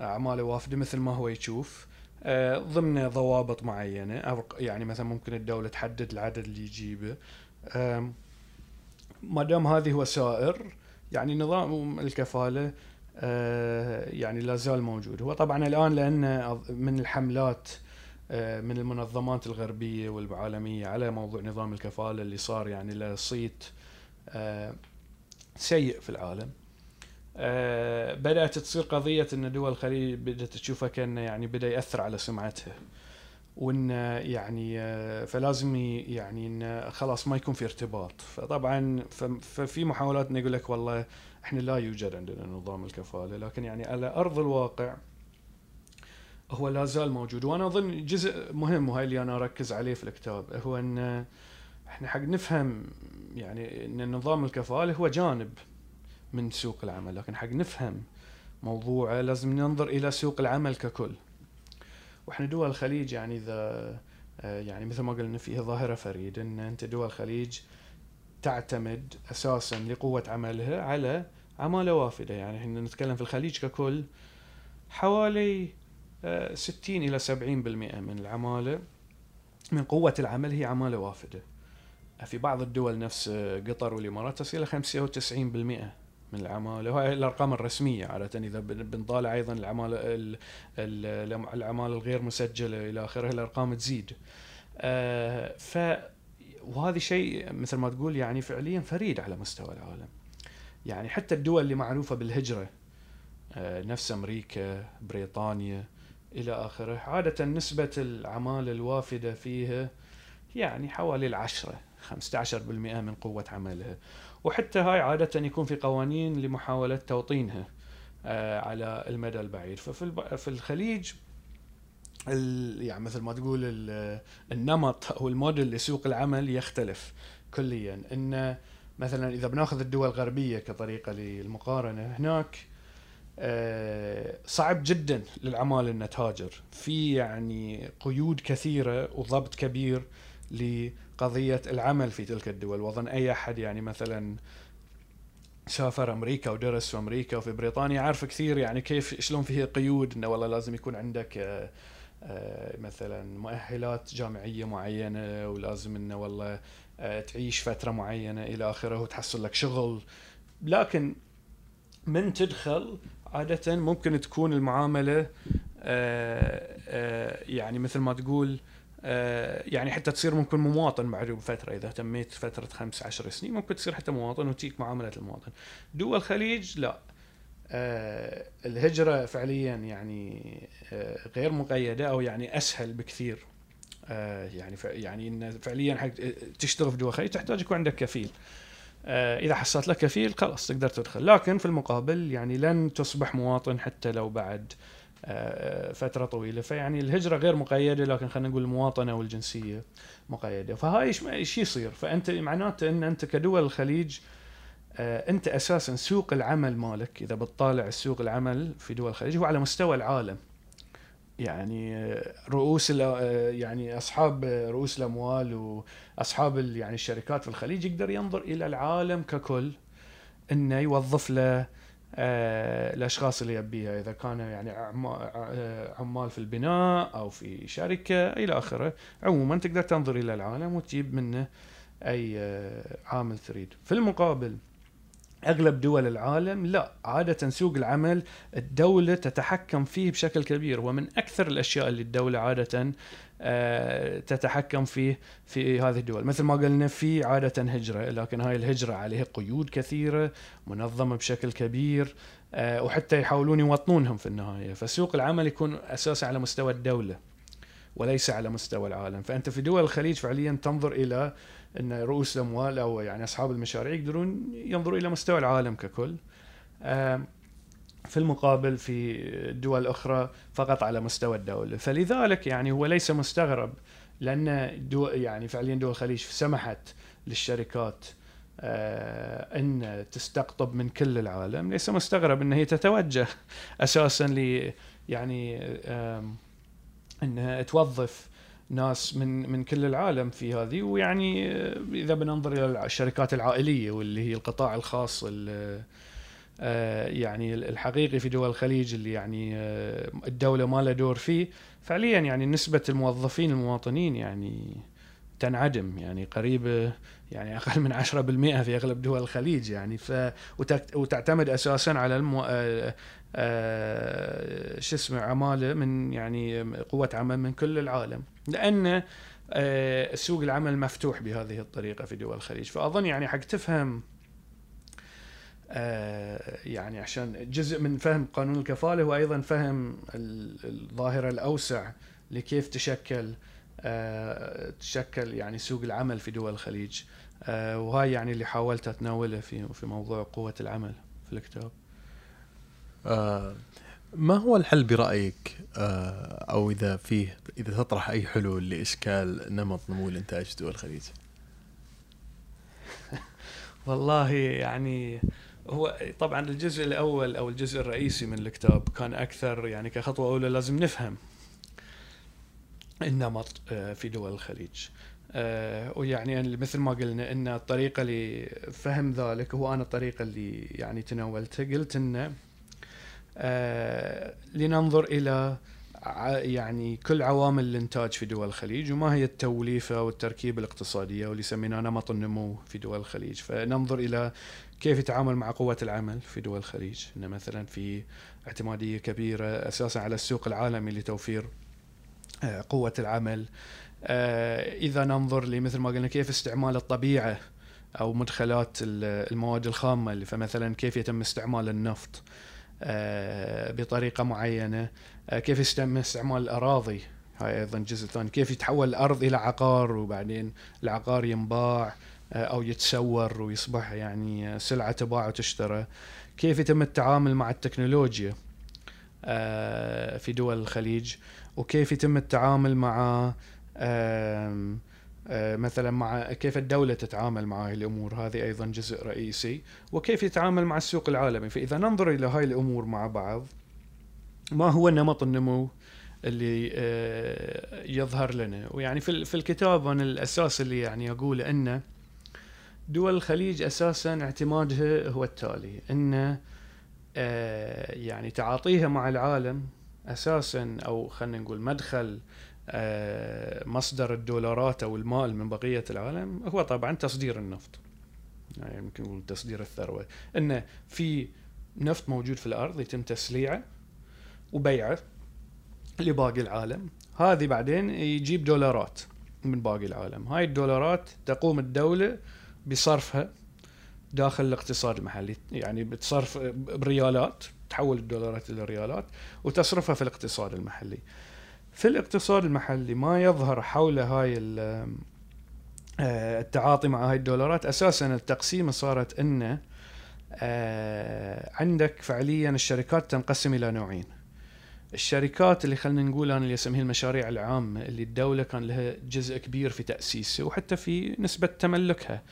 أعماله وافدة مثل ما هو يشوف. آه، ضمن ضوابط معينة. أو يعني مثلا ممكن الدولة تحدد العدد اللي يجيبه. ما دام هذه وسائر يعني نظام الكفالة آه، يعني لا زال موجود. هو طبعا الآن لأن من الحملات آه، من المنظمات الغربية والعالمية على موضوع نظام الكفالة اللي صار يعني له صيت آه، سيء في العالم. آه، بدأت تصير قضية إن دول الخليج بدأت تشوفها كأنه يعني بدأ يأثر على سمعتها. وإن يعني آه، فلازم يعني إن خلاص ما يكون في ارتباط. فطبعا ففي محاولات انه يقول لك والله إحنا لا يوجد عندنا نظام الكفالة لكن يعني على أرض الواقع هو لا زال موجود. وأنا أظن جزء مهم وهاي اللي أنا أركز عليه في الكتاب هو إن إحنا حق نفهم يعني إن نظام الكفالة هو جانب من سوق العمل لكن حق نفهم موضوعه لازم ننظر إلى سوق العمل ككل. وإحنا دول الخليج يعني إذا آه، يعني مثل ما قلنا فيها ظاهرة فريدة إن أنت دول الخليج تعتمد أساسا لقوة عملها على عماله وافدة. يعني إحنا نتكلم في الخليج ككل حوالي آه، 60 إلى 70% من العمالة من قوة العمل هي عمالة وافدة. في بعض الدول نفس آه، قطر والإمارات تصل إلى 95% من العمالة. وهي الأرقام الرسمية عادة. إذا بن- بنطالع أيضا العمالة ال- ال- العمالة الغير مسجلة إلى آخره الأرقام تزيد. آه، ف وهذا شيء مثل ما تقول يعني فعليا فريد على مستوى العالم. يعني حتى الدول اللي معروفة بالهجرة آه، نفس أمريكا، بريطانيا إلى آخره، عادة نسبة العماله الوافدة فيها يعني حوالي العشرة 15% من قوة عملها وحتى هاي عادة يكون في قوانين لمحاولة توطينها آه، على المدى البعيد ففي الخليج ال- يعني مثل ما تقول ال- النمط أو الموديل لسوق العمل يختلف كليا. إن مثلا إذا بناخذ الدول الغربية كطريقة للمقارنة هناك آه، صعب جدا للعمال ان تهاجر. في يعني قيود كثيرة وضبط كبير لقضية العمل في تلك الدول. وأظن أي أحد يعني مثلا سافر أمريكا ودرس في أمريكا وفي بريطانيا عارف كثير يعني كيف شلون فيها قيود إنه والله لازم يكون عندك آه، مثلا مؤهلات جامعية معينة ولازم إنه والله آه، تعيش فترة معينة إلى آخره وتحصل لك شغل. لكن من تدخل عادة ممكن تكون المعاملة آه، آه، يعني مثل ما تقول آه، يعني حتى تصير ممكن مواطن بعد فترة. إذا تميت فترة خمس عشر سنين ممكن تصير حتى مواطن وتجيك معاملة المواطن. دول الخليج لا. آه، الهجرة فعليا يعني آه، غير مقيدة أو يعني أسهل بكثير. آه، يعني يعني إن فعليا حق تشتغل في الخليج تحتاج يكون عندك كفيل. إذا حصلت لك كفيل خلاص تقدر تدخل. لكن في المقابل يعني لن تصبح مواطن حتى لو بعد فترة طويلة. فيعني الهجرة غير مقيدة لكن خلينا نقول المواطنة والجنسية مقيدة. فهاي إيش يصير؟ فأنت معناته إن أنت كدول الخليج انت أساسا سوق العمل مالك إذا بتطالع سوق العمل في دول الخليج هو على مستوى العالم. يعني آه، رؤوس آه، يعني أصحاب آه، رؤوس الأموال وأصحاب يعني الشركات في الخليج يقدر ينظر إلى العالم ككل إنه يوظف له آه، الأشخاص اللي يبيها. إذا كانوا يعني عما- آه، عمال في البناء أو في شركة إلى آخره عموما تقدر تنظر إلى العالم وتجيب منه أي آه، عامل تريد. في المقابل أغلب دول العالم لا عادة سوق العمل الدولة تتحكم فيه بشكل كبير ومن أكثر الأشياء اللي الدولة عادة آه، تتحكم فيه في هذه الدول. مثل ما قلنا في عادة هجرة لكن هاي الهجرة عليها قيود كثيرة منظمة بشكل كبير آه، وحتى يحاولون يوطنونهم في النهاية. فسوق العمل يكون أساسا على مستوى الدولة وليس على مستوى العالم. فأنت في دول الخليج فعليا تنظر إلى إن رؤوس الأموال أو يعني أصحاب المشاريع يقدرون ينظروا إلى مستوى العالم ككل. في المقابل في الدول الأخرى فقط على مستوى الدولة. فلذلك يعني هو ليس مستغرب لأن دو يعني فعليا دول الخليج سمحت للشركات آه، إن تستقطب من كل العالم. ليس مستغرب إن هي تتوجه أساسا ل يعني إنها توظف ناس من من كل العالم في هذه ويعني آه، إذا بننظر إلى الشركات العائلية واللي هي القطاع الخاص ال- آه، يعني الحقيقي في دول الخليج اللي يعني آه، الدولة ما لها دور فيه فعليا يعني نسبة الموظفين المواطنين يعني تنعدم يعني قريبه يعني أقل من 10% في أغلب دول الخليج يعني ف وتعتمد أساسا على المو... آه، شو اسمه عمالة من يعني قوة عمل من كل العالم. لأن آه، سوق العمل مفتوح بهذه الطريقة في دول الخليج. فأظن يعني حق تفهم آه، يعني عشان جزء من فهم قانون الكفالة هو أيضا فهم ال- الظاهرة الأوسع لكيف تشكل تشكل يعني سوق العمل في دول الخليج. وهاي يعني اللي حاولت أتناوله في في موضوع قوة العمل في الكتاب. ما هو الحل برأيك؟ آه أو إذا فيه إذا تطرح أي حلول لإشكال نمط نمو الإنتاج في دول الخليج؟ والله يعني هو طبعا الجزء الأول أو الجزء الرئيسي من الكتاب كان أكثر يعني كخطوة أولى لازم نفهم النمط آه، في دول الخليج. آه، ويعني مثل ما قلنا إن الطريقة لفهم ذلك هو أنا الطريقة اللي يعني تناولتها. قلت انه آه، لننظر إلى يعني كل عوامل الإنتاج في دول الخليج وما هي التوليفة والتركيبة الاقتصادية واللي سميناه نمط النمو في دول الخليج. فننظر إلى كيف يتعامل مع قوه العمل في دول الخليج. انه مثلا في اعتمادية كبيرة أساسا على السوق العالمي لتوفير آه، قوة العمل. آه، إذا ننظر لمثل ما قلنا كيف استعمال الطبيعة أو مدخلات ال- المواد الخامة فمثلا كيف يتم استعمال النفط. آه، بطريقة معينة. آه، كيف يتم استعمال الاراضي هاي أيضا جزء ثاني. كيف يتحول الأرض إلى عقار وبعدين العقار ينباع آه، أو يتسور ويصبح يعني سلعة تباع وتشترى؟ كيف يتم التعامل مع التكنولوجيا آه، في دول الخليج؟ وكيف يتم التعامل مع آه، مثلا مع كيف الدولة تتعامل مع هاي الأمور هذه أيضا جزء رئيسي وكيف يتعامل مع السوق العالمي. فإذا ننظر إلى هاي الأمور مع بعض ما هو نمط النمو اللي آه، يظهر لنا؟ ويعني في ال- في الكتاب أنا الأساس اللي يعني أقول أنه دول الخليج أساسا اعتمادها هو التالي. أن آه، يعني تعاطيها مع العالم أساسا أو خلينا نقول مدخل آه، مصدر الدولارات أو المال من بقية العالم هو طبعا تصدير النفط. يعني يمكن نقول تصدير الثروة. انه في نفط موجود في الأرض يتم تسليعه وبيعه لباقي العالم. هذه بعدين يجيب دولارات من باقي العالم. هاي الدولارات تقوم الدولة بصرفها داخل الاقتصاد المحلي. يعني بتصرف بريالات تحول الدولارات إلى ريالات وتصرفها في الاقتصاد المحلي. في الاقتصاد المحلي ما يظهر حول هاي آه، التعاطي مع هاي الدولارات. أساسا التقسيمة صارت انه آه، عندك فعليا الشركات تنقسم إلى نوعين. الشركات اللي خلينا نقول أنا اللي أسميها المشاريع العامة اللي الدولة كان لها جزء كبير في تأسيسها وحتى في نسبة تملكها.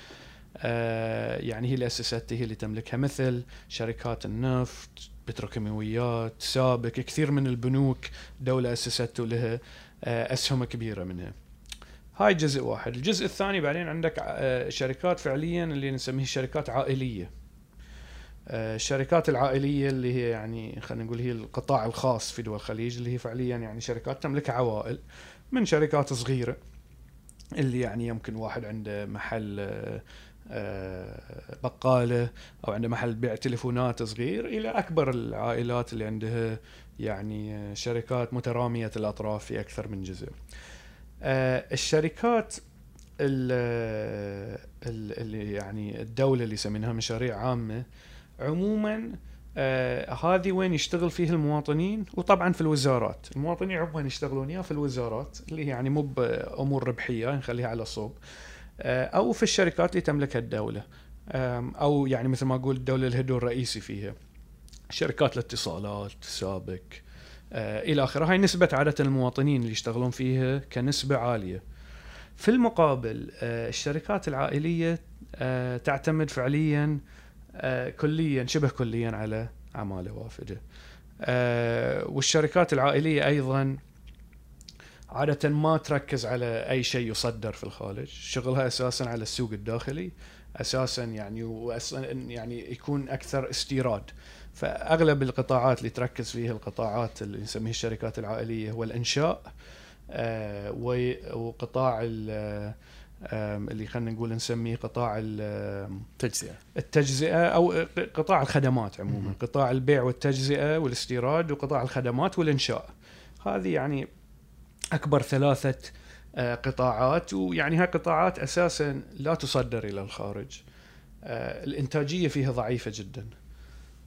آه، يعني هي اللي اسستها هي اللي تملكها مثل شركات النفط بتروكيماويات سابق كثير من البنوك دولة اسسته لها آه، أسهم كبيرة منها. هاي جزء واحد. الجزء الثاني بعدين عندك آه، شركات فعليا اللي نسميها شركات عائلية. الشركات العائلية اللي هي يعني خلينا نقول هي القطاع الخاص في دول الخليج اللي هي فعليا يعني شركات تملكها عوائل من شركات صغيرة اللي يعني يمكن واحد عنده محل آه، بقالة أو عنده محل بيع تليفونات صغير إلى أكبر العائلات اللي عندها يعني شركات مترامية الأطراف في أكثر من جزء. آه، الشركات اللي يعني الدولة اللي يسمينها مشاريع عامة عموما آه هذه وين يشتغل فيه المواطنين؟ وطبعا في الوزارات. المواطنين عموما يشتغلون يا في الوزارات اللي يعني مو بأمور ربحية نخليها على صوب. آه أو في الشركات اللي تملكها الدولة. أو يعني مثل ما أقول الدولة الهدو الرئيسي فيها. شركات الاتصالات سابق آه إلى آخره. هاي نسبة عادة المواطنين اللي يشتغلون فيها كنسبة عالية. في المقابل آه الشركات العائلية آه تعتمد فعليا آه، كليا شبه كليا على عماله وافدة. آه، والشركات العائلية أيضا عادة ما تركز على أي شيء يصدر في الخارج، شغلها أساسا على السوق الداخلي، أساسا يعني يعني يكون أكثر استيراد، فأغلب القطاعات اللي تركز فيها القطاعات اللي نسميها الشركات العائلية هو الإنشاء آه وقطاع اللي خلينا نقول نسميه قطاع التجزئه التجزئة أو قطاع الخدمات عموما. قطاع البيع والتجزئة والاستيراد وقطاع الخدمات والإنشاء. هذه يعني أكبر ثلاثة آه، قطاعات ويعني هاي قطاعات أساسا لا تصدر إلى الخارج. آه، الإنتاجية فيها ضعيفة جدا.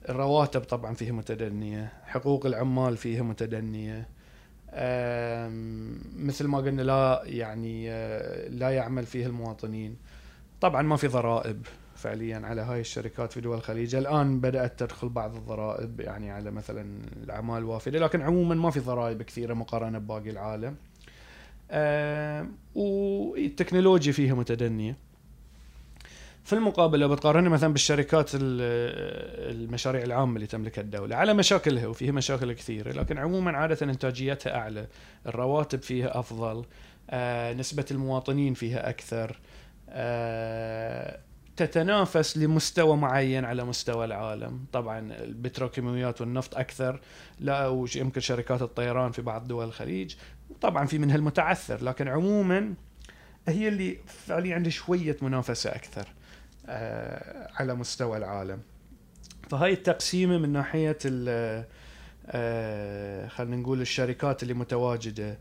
الرواتب طبعا فيها متدنية. حقوق العمال فيها متدنية. مثل ما قلنا لا يعني آه، لا يعمل فيه المواطنين. طبعا ما في ضرائب. فعليا على هاي الشركات في دول الخليج. الآن بدأت تدخل بعض الضرائب يعني على مثلا الأعمال الوافده لكن عموما ما في ضرائب كثيرة مقارنة بباقي العالم. والتكنولوجيا فيها متدنية. في المقابل لو بتقارنها مثلا بالشركات المشاريع العامة اللي تملكها الدولة على مشاكلها وفيها مشاكل كثيرة لكن عموما عادة إنتاجيتها أعلى الرواتب فيها أفضل آه، نسبة المواطنين فيها أكثر آه، تتنافس لمستوى معين على مستوى العالم. طبعا البتروكيماويات والنفط أكثر لا ويمكن شركات الطيران في بعض دول الخليج. طبعا في منها المتعثر لكن عموما هي اللي فعليا عندها شوية منافسة أكثر آه، على مستوى العالم. فهاي التقسيمة من ناحية آه، خلينا نقول الشركات اللي متواجدة.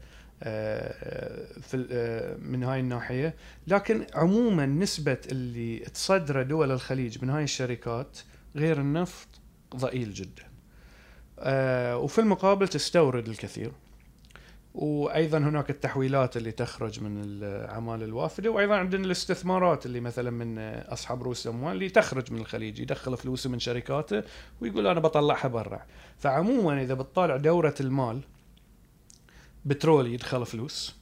في من هاي الناحية. لكن عموما نسبة اللي تصدره دول الخليج من هاي الشركات غير النفط ضئيل جدا. وفي المقابل تستورد الكثير. وأيضا هناك التحويلات اللي تخرج من الأعمال الوافدة وأيضا عندنا الاستثمارات اللي مثلا من أصحاب رؤوس الاموال اللي تخرج من الخليج يدخل فلوسه من شركاته ويقول أنا بطلعها برا. فعموما إذا بتطالع دورة المال بترول يدخل فلوس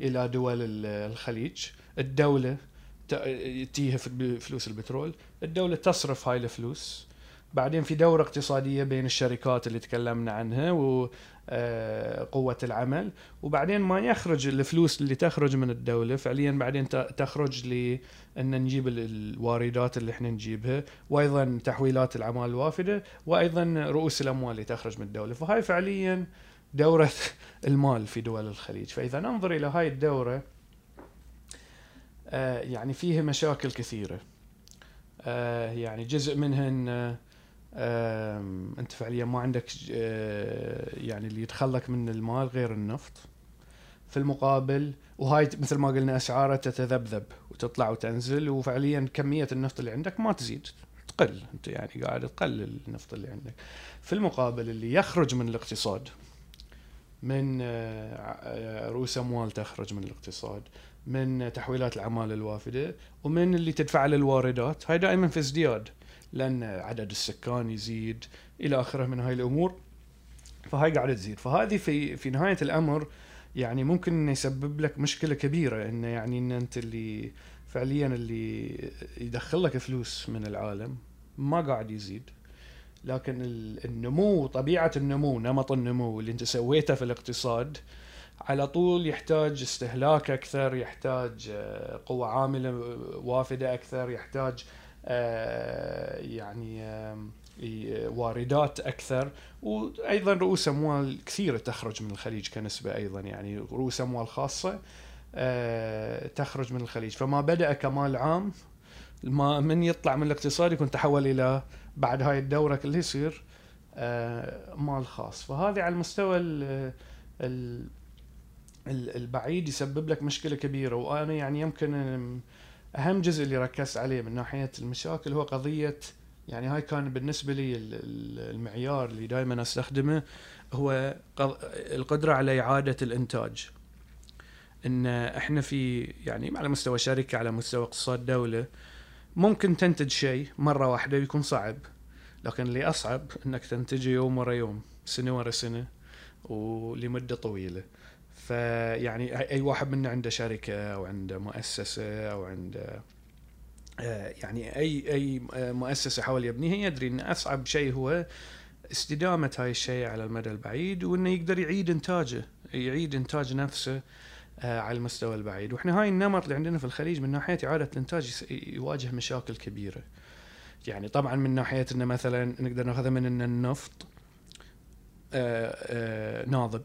إلى دول الخليج. الدولة تيها فلوس البترول. الدولة تصرف هاي الفلوس. بعدين في دورة اقتصادية بين الشركات اللي تكلمنا عنها و آه، العمل. وبعدين ما يخرج الفلوس اللي تخرج من الدولة. فعليا بعدين تخرج لأن نجيب الواردات اللي إحنا نجيبها. وأيضا تحويلات الأعمال الوافدة. وأيضا رؤوس الأموال اللي تخرج من الدولة. فهاي فعليا دورة المال في دول الخليج. فإذا ننظر إلى هاي الدورة آه، يعني فيها مشاكل كثيرة. آه، يعني جزء منها أنت فعليا ما عندك آه، يعني اللي يدخلك من المال غير النفط. في المقابل وهاي مثل ما قلنا أسعاره تتذبذب وتطلع وتنزل وفعليا كمية النفط اللي عندك ما تزيد. تقل أنت يعني قاعد تقلل النفط اللي عندك. في المقابل اللي يخرج من الاقتصاد من آه، رؤوس أموال تخرج من الاقتصاد من تحويلات الأعمال الوافدة ومن اللي تدفع للواردات. هاي دائما في ازدياد لأن عدد السكان يزيد إلى آخره من هاي الأمور فهاي قاعدة تزيد. فهذه في في نهاية الأمر يعني ممكن إنه يسبب لك مشكلة كبيرة إنه يعني إن أنت اللي فعليا اللي يدخل لك فلوس من العالم ما قاعد يزيد. لكن ال- النمو طبيعة النمو نمط النمو اللي انت سويته في الاقتصاد على طول يحتاج استهلاك أكثر يحتاج آه، قوة عاملة وافدة أكثر يحتاج آه، يعني واردات أكثر. وأيضا رؤوس أموال كثيرة تخرج من الخليج كنسبة أيضا يعني رؤوس أموال خاصة آه، تخرج من الخليج. فما بدأ كمال عام ما من يطلع من الاقتصاد يكون تحول إلى بعد هاي الدورة كلها يصير آه، مال خاص. فهذه على المستوى ال- ال- ال- البعيد يسبب لك مشكلة كبيرة. وأنا يعني يمكن أهم جزء اللي ركزت عليه من ناحية المشاكل هو قضية يعني هاي كان بالنسبة لي ال- ال- المعيار اللي دائما أستخدمه هو القدرة على إعادة الإنتاج. إن إحنا في يعني على مستوى شركة على مستوى اقتصاد دولة ممكن تنتج شيء مرة واحدة بيكون صعب لكن اللي أصعب إنك تنتجه يوم ورا يوم سنة ورا سنة ولمدة طويلة. فيعني أي- واحد منا عنده شركة أو عنده مؤسسة أو عنده آه، يعني اي آه، مؤسسة حاول يبنيها يدري إن أصعب شيء هو استدامة هاي الشيء على المدى البعيد وإنه يقدر يعيد إنتاجه يعيد إنتاج نفسه على المستوى البعيد. وإحنا هاي النمط اللي عندنا في الخليج من ناحية إعادة الإنتاج يواجه مشاكل كبيرة. يعني طبعا من ناحية إنه مثلا نقدر نأخذها من إن النفط آه، آه، ناضب.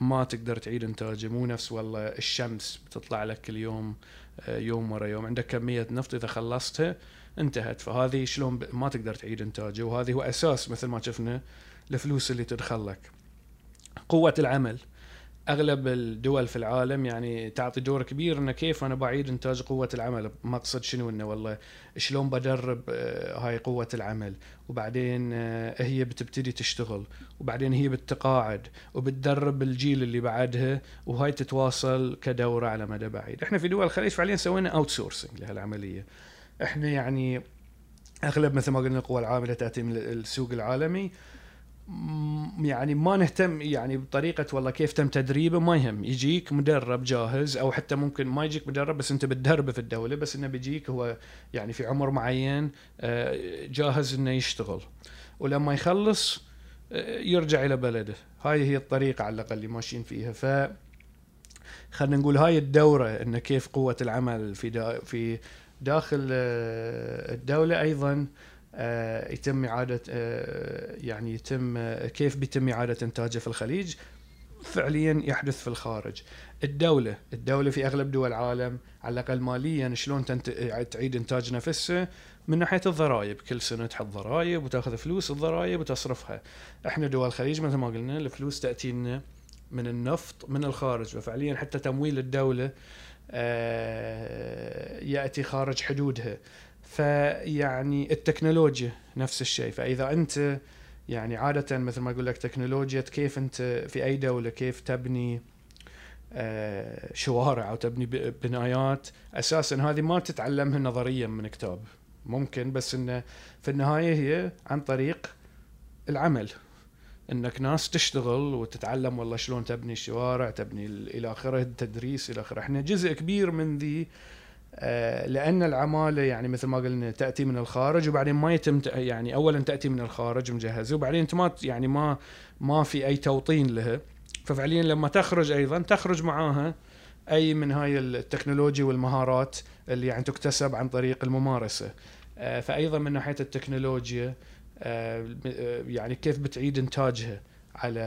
ما تقدر تعيد إنتاجه مو نفس والله الشمس بتطلع لك كل يوم آه، يوم ورا يوم. عندك كمية نفط إذا خلصتها انتهت. فهذه شلون ما تقدر تعيد إنتاجه. وهذه هو أساس مثل ما شفنا الفلوس اللي تدخل لك. قوة العمل. أغلب الدول في العالم يعني تعطي دور كبير إنه كيف أنا بعيد إنتاج قوة العمل. مقصد شنو إنه والله شلون بدرب آه، هاي قوة العمل. وبعدين آه، هي بتبتدي تشتغل. وبعدين هي بتتقاعد وبتدرب الجيل اللي بعدها. وهاي تتواصل كدورة على مدى بعيد. إحنا في دول الخليج فعليا سوينا outsourcing لهالعملية. إحنا يعني أغلب مثل ما قلنا القوى العاملة تأتي من السوق العالمي. يعني ما نهتم يعني بطريقة والله كيف تم تدريبه ما يهم. يجيك مدرب جاهز أو حتى ممكن ما يجيك مدرب بس أنت بتدربه في الدولة بس إنه بيجيك هو يعني في عمر معين آه، جاهز إنه يشتغل. ولما يخلص آه، يرجع إلى بلده. هاي هي الطريقة على الأقل اللي ماشيين فيها. ف خلينا نقول هاي الدورة إن كيف قوة العمل في دا في داخل آه، الدولة أيضا يتم إعادة آه، يعني يتم آه، كيف بيتم إعادة إنتاجه في الخليج؟ فعليا يحدث في الخارج. الدولة الدولة في أغلب دول العالم على الأقل ماليا شلون تنت... تعيد إنتاج نفسها؟ من ناحية الضرائب. كل سنة تحط ضرائب وتأخذ فلوس الضرائب وتصرفها. إحنا دول الخليج مثل ما قلنا الفلوس تأتي لنا من النفط من الخارج. ففعليا حتى تمويل الدولة آه، يأتي خارج حدودها. فيعني التكنولوجيا نفس الشيء. فإذا أنت يعني عادة مثل ما أقول لك تكنولوجيا كيف أنت في أي دولة كيف تبني آه، شوارع أو تبني بنايات أساسا هذه ما تتعلمها نظريا من كتاب. ممكن بس إنه في النهاية هي عن طريق العمل. إنك ناس تشتغل وتتعلم والله شلون تبني الشوارع تبني ال- إلى آخره التدريس إلى آخره. إحنا جزء كبير من ذي لأن العمالة يعني مثل ما قلنا تأتي من الخارج وبعدين ما يتم يعني اولا تأتي من الخارج مجهزة وبعدين أنت ما يعني ما ما في أي توطين لها. ففعليا لما تخرج أيضا تخرج معاها أي من هاي التكنولوجيا والمهارات اللي يعني تكتسب عن طريق الممارسة. آه، فايضا من ناحية التكنولوجيا آه، آه، يعني كيف بتعيد إنتاجها على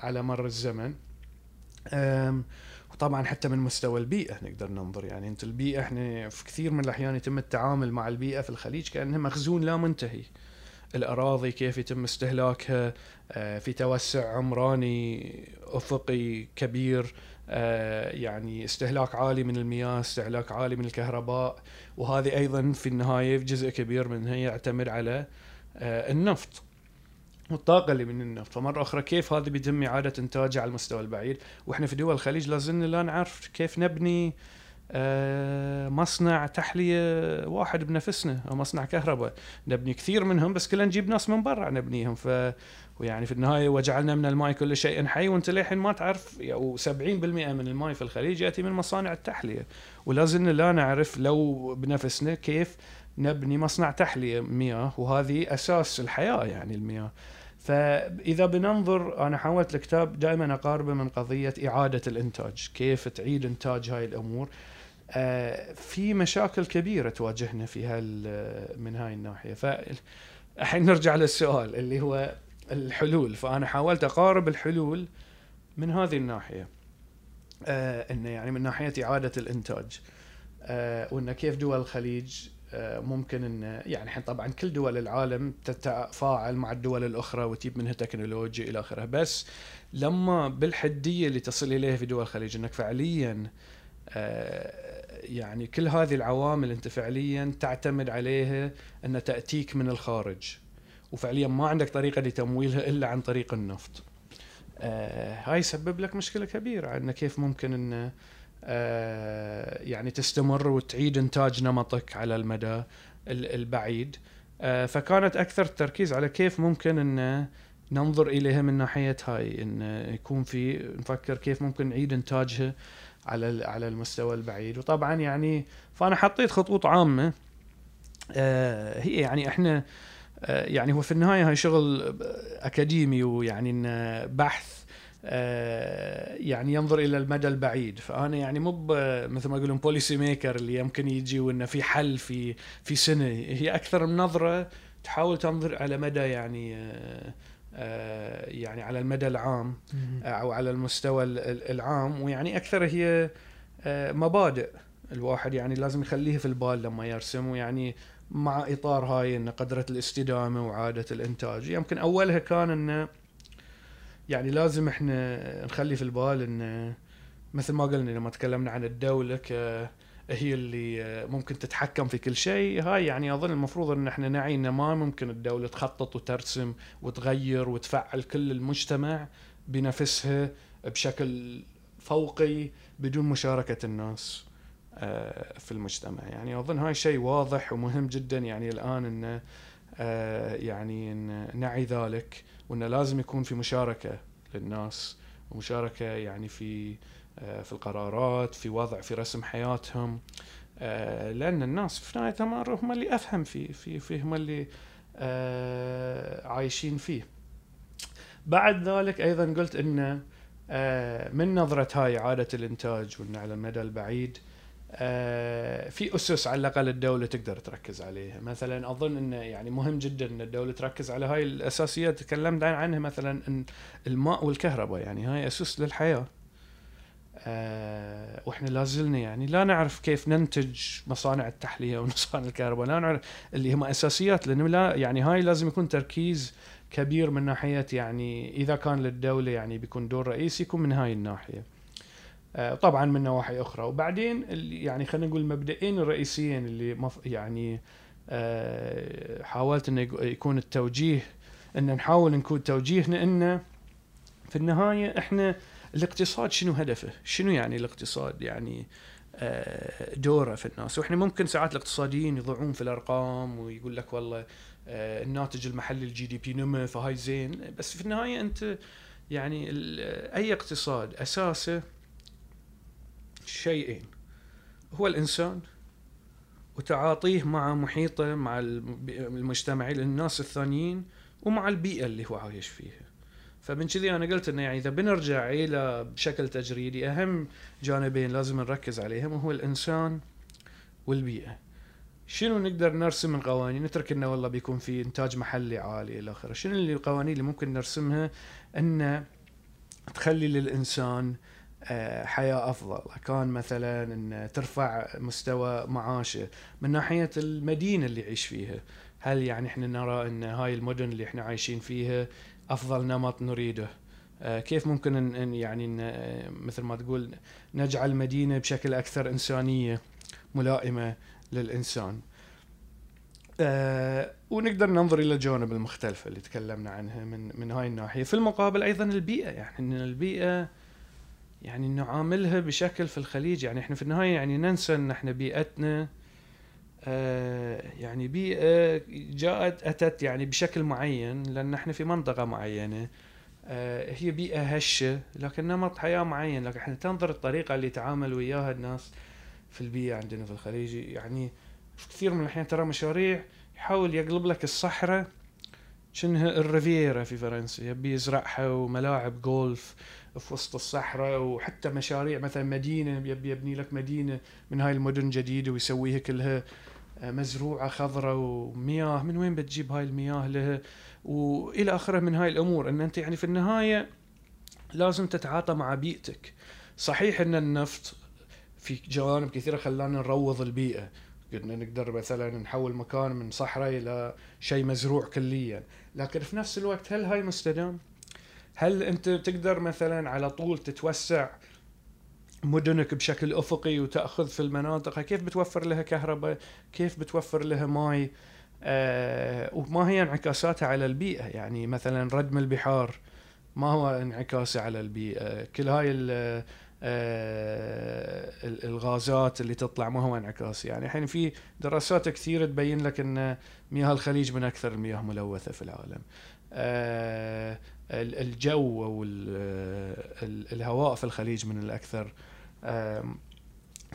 على مر الزمن. وطبعا حتى من مستوى البيئة نقدر ننظر. يعني أنت البيئة إحنا في كثير من الأحيان يتم التعامل مع البيئة في الخليج كأنها مخزون لا منتهي. الأراضي كيف يتم استهلاكها آه، في توسع عمراني أفقي كبير آه، يعني استهلاك عالي من المياه استهلاك عالي من الكهرباء. وهذه أيضا في النهاية جزء كبير منها يعتمد على آه، النفط. والطاقة اللي من النفط. فمرة أخرى كيف هذا بيتم إعادة انتاجه على المستوى البعيد؟ وإحنا في دول الخليج لازلنا لا نعرف كيف نبني آه، مصنع تحلية واحد بنفسنا أو مصنع كهرباء. نبني كثير منهم بس كلنا نجيب ناس من برا نبنيهم. ف ويعني في النهاية وجعلنا من الماء كل شيء حي. وأنت للحين ما تعرف و 70% من الماء في الخليج يأتي من مصانع التحلية. ولازلنا لا نعرف لو بنفسنا كيف نبني مصنع تحلية مياه. وهذه أساس الحياة يعني المياه. فإذا بننظر أنا حاولت الكتاب دائما أقاربه من قضية إعادة الإنتاج كيف تعيد إنتاج هاي الأمور. آه، في مشاكل كبيرة تواجهنا في هال من هاي الناحية. فالحين نرجع للسؤال اللي هو الحلول. فأنا حاولت أقارب الحلول من هذه الناحية. آه إنه يعني من ناحية إعادة الإنتاج. آه وإنه كيف دول الخليج آه ممكن ان يعني الحين طبعا كل دول العالم تتفاعل مع الدول الأخرى وتجيب منها تكنولوجيا إلى اخره بس لما بالحدية اللي تصل إليها في دول الخليج إنك فعليا آه يعني كل هذه العوامل أنت فعليا تعتمد عليها أن تأتيك من الخارج وفعليا ما عندك طريقة لتمويلها إلا عن طريق النفط. آه هاي يسبب لك مشكلة كبيرة إن كيف ممكن إن آه يعني تستمر وتعيد إنتاج نمطك على المدى البعيد. آه فكانت أكثر التركيز على كيف ممكن إن ننظر إليها من ناحية هاي إن يكون في نفكر كيف ممكن نعيد إنتاجها على على المستوى البعيد وطبعا يعني فأنا حطيت خطوط عامة آه هي يعني إحنا آه يعني هو في النهاية هاي شغل أكاديمي ويعني بحث آه يعني ينظر إلى المدى البعيد. فأنا يعني مو مثل ما يقولون بوليسي ميكر اللي يمكن يجي وإنه في حل في في سنه هي أكثر من نظرة تحاول تنظر على مدى يعني آه آه، يعني على المدى العام أو على المستوى العام. ويعني أكثر هي آه، مبادئ الواحد يعني لازم يخليها في البال لما يرسم. ويعني مع إطار هاي إن قدرة الاستدامة وعادة الإنتاج. يمكن أولها كان إنه يعني لازم إحنا نخلي في البال إن مثل ما قلنا لما تكلمنا عن الدولة ك هي اللي ممكن تتحكم في كل شيء هاي يعني أظن المفروض إن إحنا نعي ان ما ممكن الدولة تخطط وترسم وتغير وتفعل كل المجتمع بنفسها بشكل فوقي بدون مشاركة الناس آه، في المجتمع. يعني أظن هاي شيء واضح ومهم جدا يعني الآن إن آه، يعني إن نعي ذلك. وان لازم يكون في مشاركة للناس ومشاركة يعني في آه، في القرارات في وضع في رسم حياتهم آه، لأن الناس في نهاية الامر هم اللي أفهم فيه في في هم اللي آه، عايشين فيه. بعد ذلك أيضا قلت ان من نظرة هاي عادة الإنتاج وان على المدى البعيد في أسس على الأقل الدولة تقدر تركز عليها. مثلا أظن انه يعني مهم جدا إن الدولة تركز على هاي الأساسيات. تكلمت عنها مثلا إن الماء والكهرباء يعني هاي أسس للحياة. آه وإحنا لازلنا يعني لا نعرف كيف ننتج مصانع التحلية ومصانع الكهرباء. لا نعرف اللي هم أساسيات لأنه لا يعني هاي لازم يكون تركيز كبير من ناحية يعني إذا كان للدولة يعني بيكون دور رئيسي يكون من هاي الناحية. آه طبعا من نواحي أخرى وبعدين يعني خلينا نقول المبدئين الرئيسيين اللي يعني آه حاولت انه يكون التوجيه إن نحاول نكون توجيهنا انه في النهاية إحنا الاقتصاد شنو هدفه؟ شنو يعني الاقتصاد؟ يعني آه، دوره في الناس وإحنا ممكن ساعات الاقتصاديين يضعون في الأرقام ويقول لك والله الناتج المحلي الجي دي بي نمى فهاي زين بس في النهاية أنت يعني أي اقتصاد أساسه شيئين. هو الإنسان وتعاطيه مع محيطه مع المجتمع الناس الثانيين ومع البيئة اللي هو عايش فيها. فمن كذي أنا قلت إنه يعني إذا بنرجع إلى بشكل تجريدي أهم جانبين لازم نركز عليهم هو الإنسان والبيئة. شنو نقدر نرسم من قوانين؟ نترك إنه والله بيكون في إنتاج محلي عالي إلى آخره، شنو القوانين اللي ممكن نرسمها ان تخلي للإنسان آه، حياة أفضل. كان مثلا أن ترفع مستوى معاشه من ناحية المدينة اللي يعيش فيها. هل يعني إحنا نرى أن هاي المدن اللي إحنا عايشين فيها أفضل نمط نريده؟ آه، كيف ممكن إن يعني إن آه، مثل ما تقول نجعل المدينة بشكل أكثر إنسانية ملائمة للإنسان؟ أه ونقدر ننظر إلى الجوانب المختلفة اللي تكلمنا عنها من من هاي الناحية. في المقابل أيضا البيئة. يعني إن البيئة يعني نعاملها بشكل في الخليج. يعني إحنا في النهاية يعني ننسى إن إحنا بيئتنا آه، يعني بيئة جاءت أتت يعني بشكل معين لأن إحنا في منطقة معينة آه، هي بيئة هشة لكن نمط حياة معين. لكن إحنا تنظر الطريقة اللي يتعامل وياها الناس في البيئة عندنا في الخليج. يعني في كثير من الأحيان ترى مشاريع يحاول يقلب لك الصحراء شنها الريفيرا في فرنسا يبي يزرعها وملاعب جولف في وسط الصحراء وحتى مشاريع مثلا مدينة يبني لك مدينة من هاي المدن جديدة ويسويها كلها آه، مزروعة خضراء ومياه من وين بتجيب هاي المياه لها؟ وإلى آخره من هاي الأمور. إن أنت يعني في النهاية لازم تتعاطى مع بيئتك. صحيح إن النفط في جوانب كثيرة خلانا نروض البيئة. قلنا نقدر مثلا نحول مكان من صحراء إلى شيء مزروع كليا. لكن في نفس الوقت هل هاي مستدام هل انت تقدر مثلا على طول تتوسع مدنك بشكل أفقي وتأخذ في المناطق؟ كيف بتوفر لها كهرباء؟ كيف بتوفر لها ماي؟ آه وما هي انعكاساتها على البيئة؟ يعني مثلا ردم البحار ما هو انعكاسه على البيئة. كل هاي آه الغازات اللي تطلع ما هو انعكاس. يعني الحين في دراسات كثيرة تبين لك إن مياه الخليج من أكثر المياه ملوثة في العالم. آه الجو أو الهواء في الخليج من الأكثر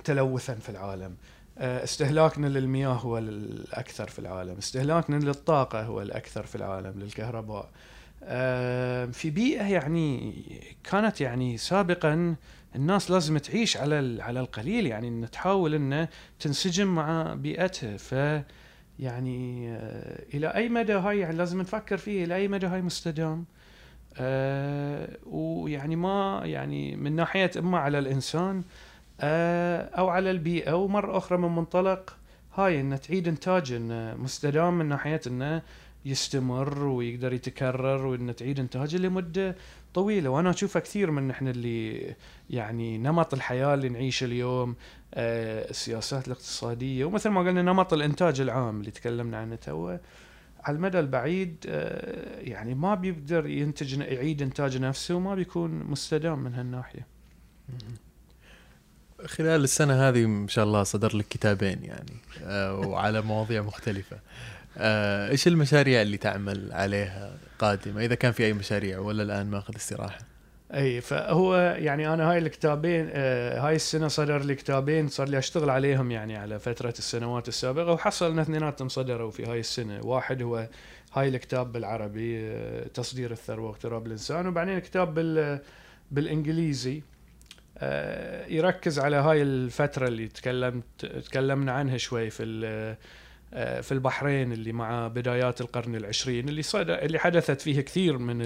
تلوثا في العالم. آه، استهلاكنا للمياه هو الأكثر في العالم. استهلاكنا للطاقة هو الأكثر في العالم للكهرباء. في بيئة يعني كانت يعني سابقا الناس لازم تعيش على على القليل يعني إن تحاول إنه تنسجم مع بيئتها ف يعني آه، إلى أي مدى هاي يعني لازم نفكر فيه إلى أي مدى هاي مستدام؟ آه ويعني ما يعني من ناحية إما على الإنسان آه أو على البيئة ومرة أخرى من منطلق هاي إنه تعيد إنتاج إنه مستدام من ناحية إنه يستمر ويقدر يتكرر وإنه تعيد إنتاجه لمدة طويلة. وأنا اشوفها كثير من إحنا اللي يعني نمط الحياة اللي نعيشه اليوم آه السياسات الاقتصادية ومثل ما قلنا نمط الإنتاج العام اللي تكلمنا عنه تو. على المدى البعيد آه، يعني ما بيقدر ينتج يعيد إنتاج نفسه وما بيكون مستدام من هالناحية. خلال السنة هذه ما شاء الله صدر لك كتابين يعني آه، وعلى مواضيع مختلفة. آه، إيش المشاريع اللي تعمل عليها قادمة؟ إذا كان في أي مشاريع ولا الآن ماخذ استراحة؟ أي فهو يعني أنا هاي الكتابين آه هاي السنة صدر لي كتابين صار لي أشتغل عليهم يعني على فترة السنوات السابقة وحصل ان اثنيناتهم صدروا في هاي السنة. واحد هو هاي الكتاب بالعربي آه تصدير الثروة واقتراب الإنسان وبعدين كتاب بال بالإنجليزي. آه يركز على هاي الفترة اللي تكلمت تكلمنا عنها شوي في في البحرين اللي مع بدايات القرن العشرين اللي صار اللي حدثت فيه كثير من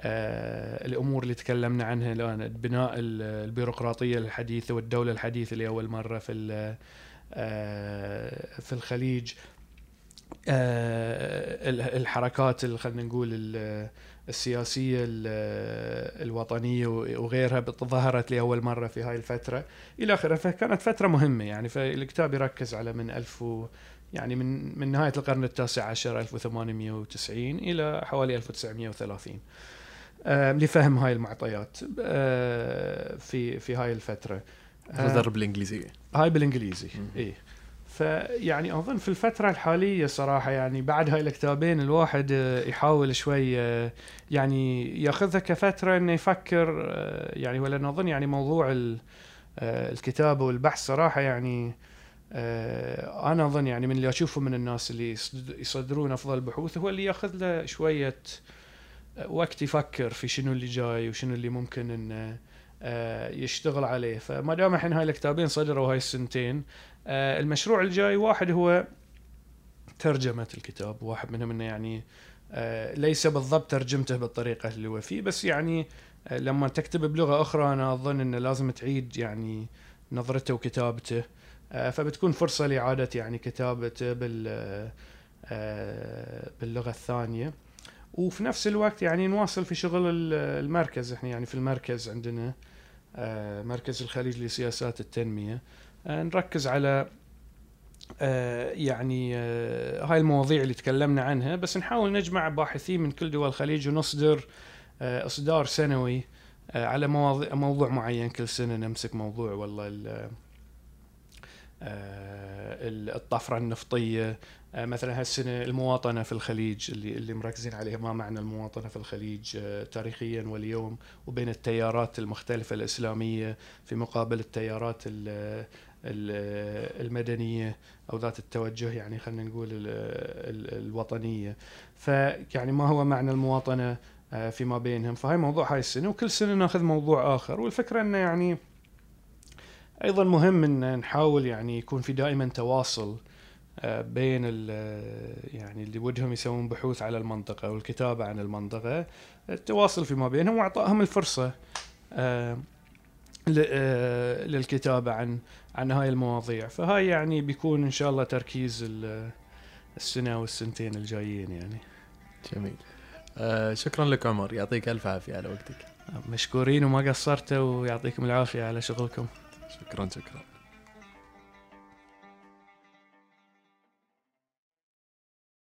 الأمور اللي تكلمنا عنها الان بناء البيروقراطية الحديثة والدولة الحديثة لاول مرة في آه، في الخليج. آه، الحركات خلينا نقول السياسية الوطنية وغيرها ظهرت لأول مرة في هاي الفترة. إلى آخره فكانت فترة مهمة. يعني فالكتاب يركز على من 1000 يعني من من نهاية القرن التاسع عشر 1890 إلى حوالي 1930 لفهم هاي المعطيات في في هاي الفترة. مصدر بالإنجليزية. هاي بالإنجليزي إي. فيعني أظن في الفترة الحالية صراحة يعني بعد هاي الكتابين الواحد يحاول شوي يعني يأخذها كفترة إنه يفكر يعني ولا أظن يعني موضوع الكتابة والبحث صراحة يعني أنا أظن يعني من اللي أشوفه من الناس اللي يصدرون أفضل بحوث هو اللي يأخذ له شوية وقت يفكر في شنو اللي جاي وشنو اللي ممكن انه آه، يشتغل عليه. فما دام الحين هاي الكتابين صدروا هاي السنتين آه، المشروع الجاي واحد هو ترجمة الكتاب. واحد منهم إنه يعني آه، ليس بالضبط ترجمته بالطريقة اللي هو فيه بس يعني لما تكتب بلغة أخرى أنا أظن أنه لازم تعيد يعني نظرته وكتابته. فبتكون فرصة لإعادة يعني كتابته بال باللغة الثانية. وفي نفس الوقت يعني نواصل في شغل المركز. إحنا يعني في المركز عندنا آه، مركز الخليج لسياسات التنمية. آه، نركز على آه، يعني هاي المواضيع اللي تكلمنا عنها. بس نحاول نجمع باحثين من كل دول الخليج ونصدر إصدار سنوي على مواضيع موضوع معين. كل سنة نمسك موضوع والله ال- الطفرة النفطية مثلا هالسنة المواطنة في الخليج اللي اللي مركزين عليها ما معنى المواطنة في الخليج آه، تاريخيا واليوم وبين التيارات المختلفة الإسلامية في مقابل التيارات ال- ال- المدنية أو ذات التوجه يعني خلينا نقول ال- ال- الوطنية. فيعني ما هو معنى المواطنة آه، فيما بينهم. فهاي موضوع هاي السنة وكل سنة ناخذ موضوع آخر. والفكرة إنه يعني أيضا مهم إن نحاول يعني يكون في دائما تواصل آه، بين ال- يعني اللي ودهم يسوون بحوث على المنطقة والكتابة عن المنطقة التواصل فيما بينهم واعطائهم الفرصة آه، آه، للكتابة عن عن هاي المواضيع. فهاي يعني بيكون إن شاء الله تركيز ال- السنة والسنتين الجايين يعني. جميل. آه شكرا لك عمر. يعطيك ألف عافية على وقتك. مشكورين وما قصرتوا ويعطيكم العافية على شغلكم. شكرا شكرا.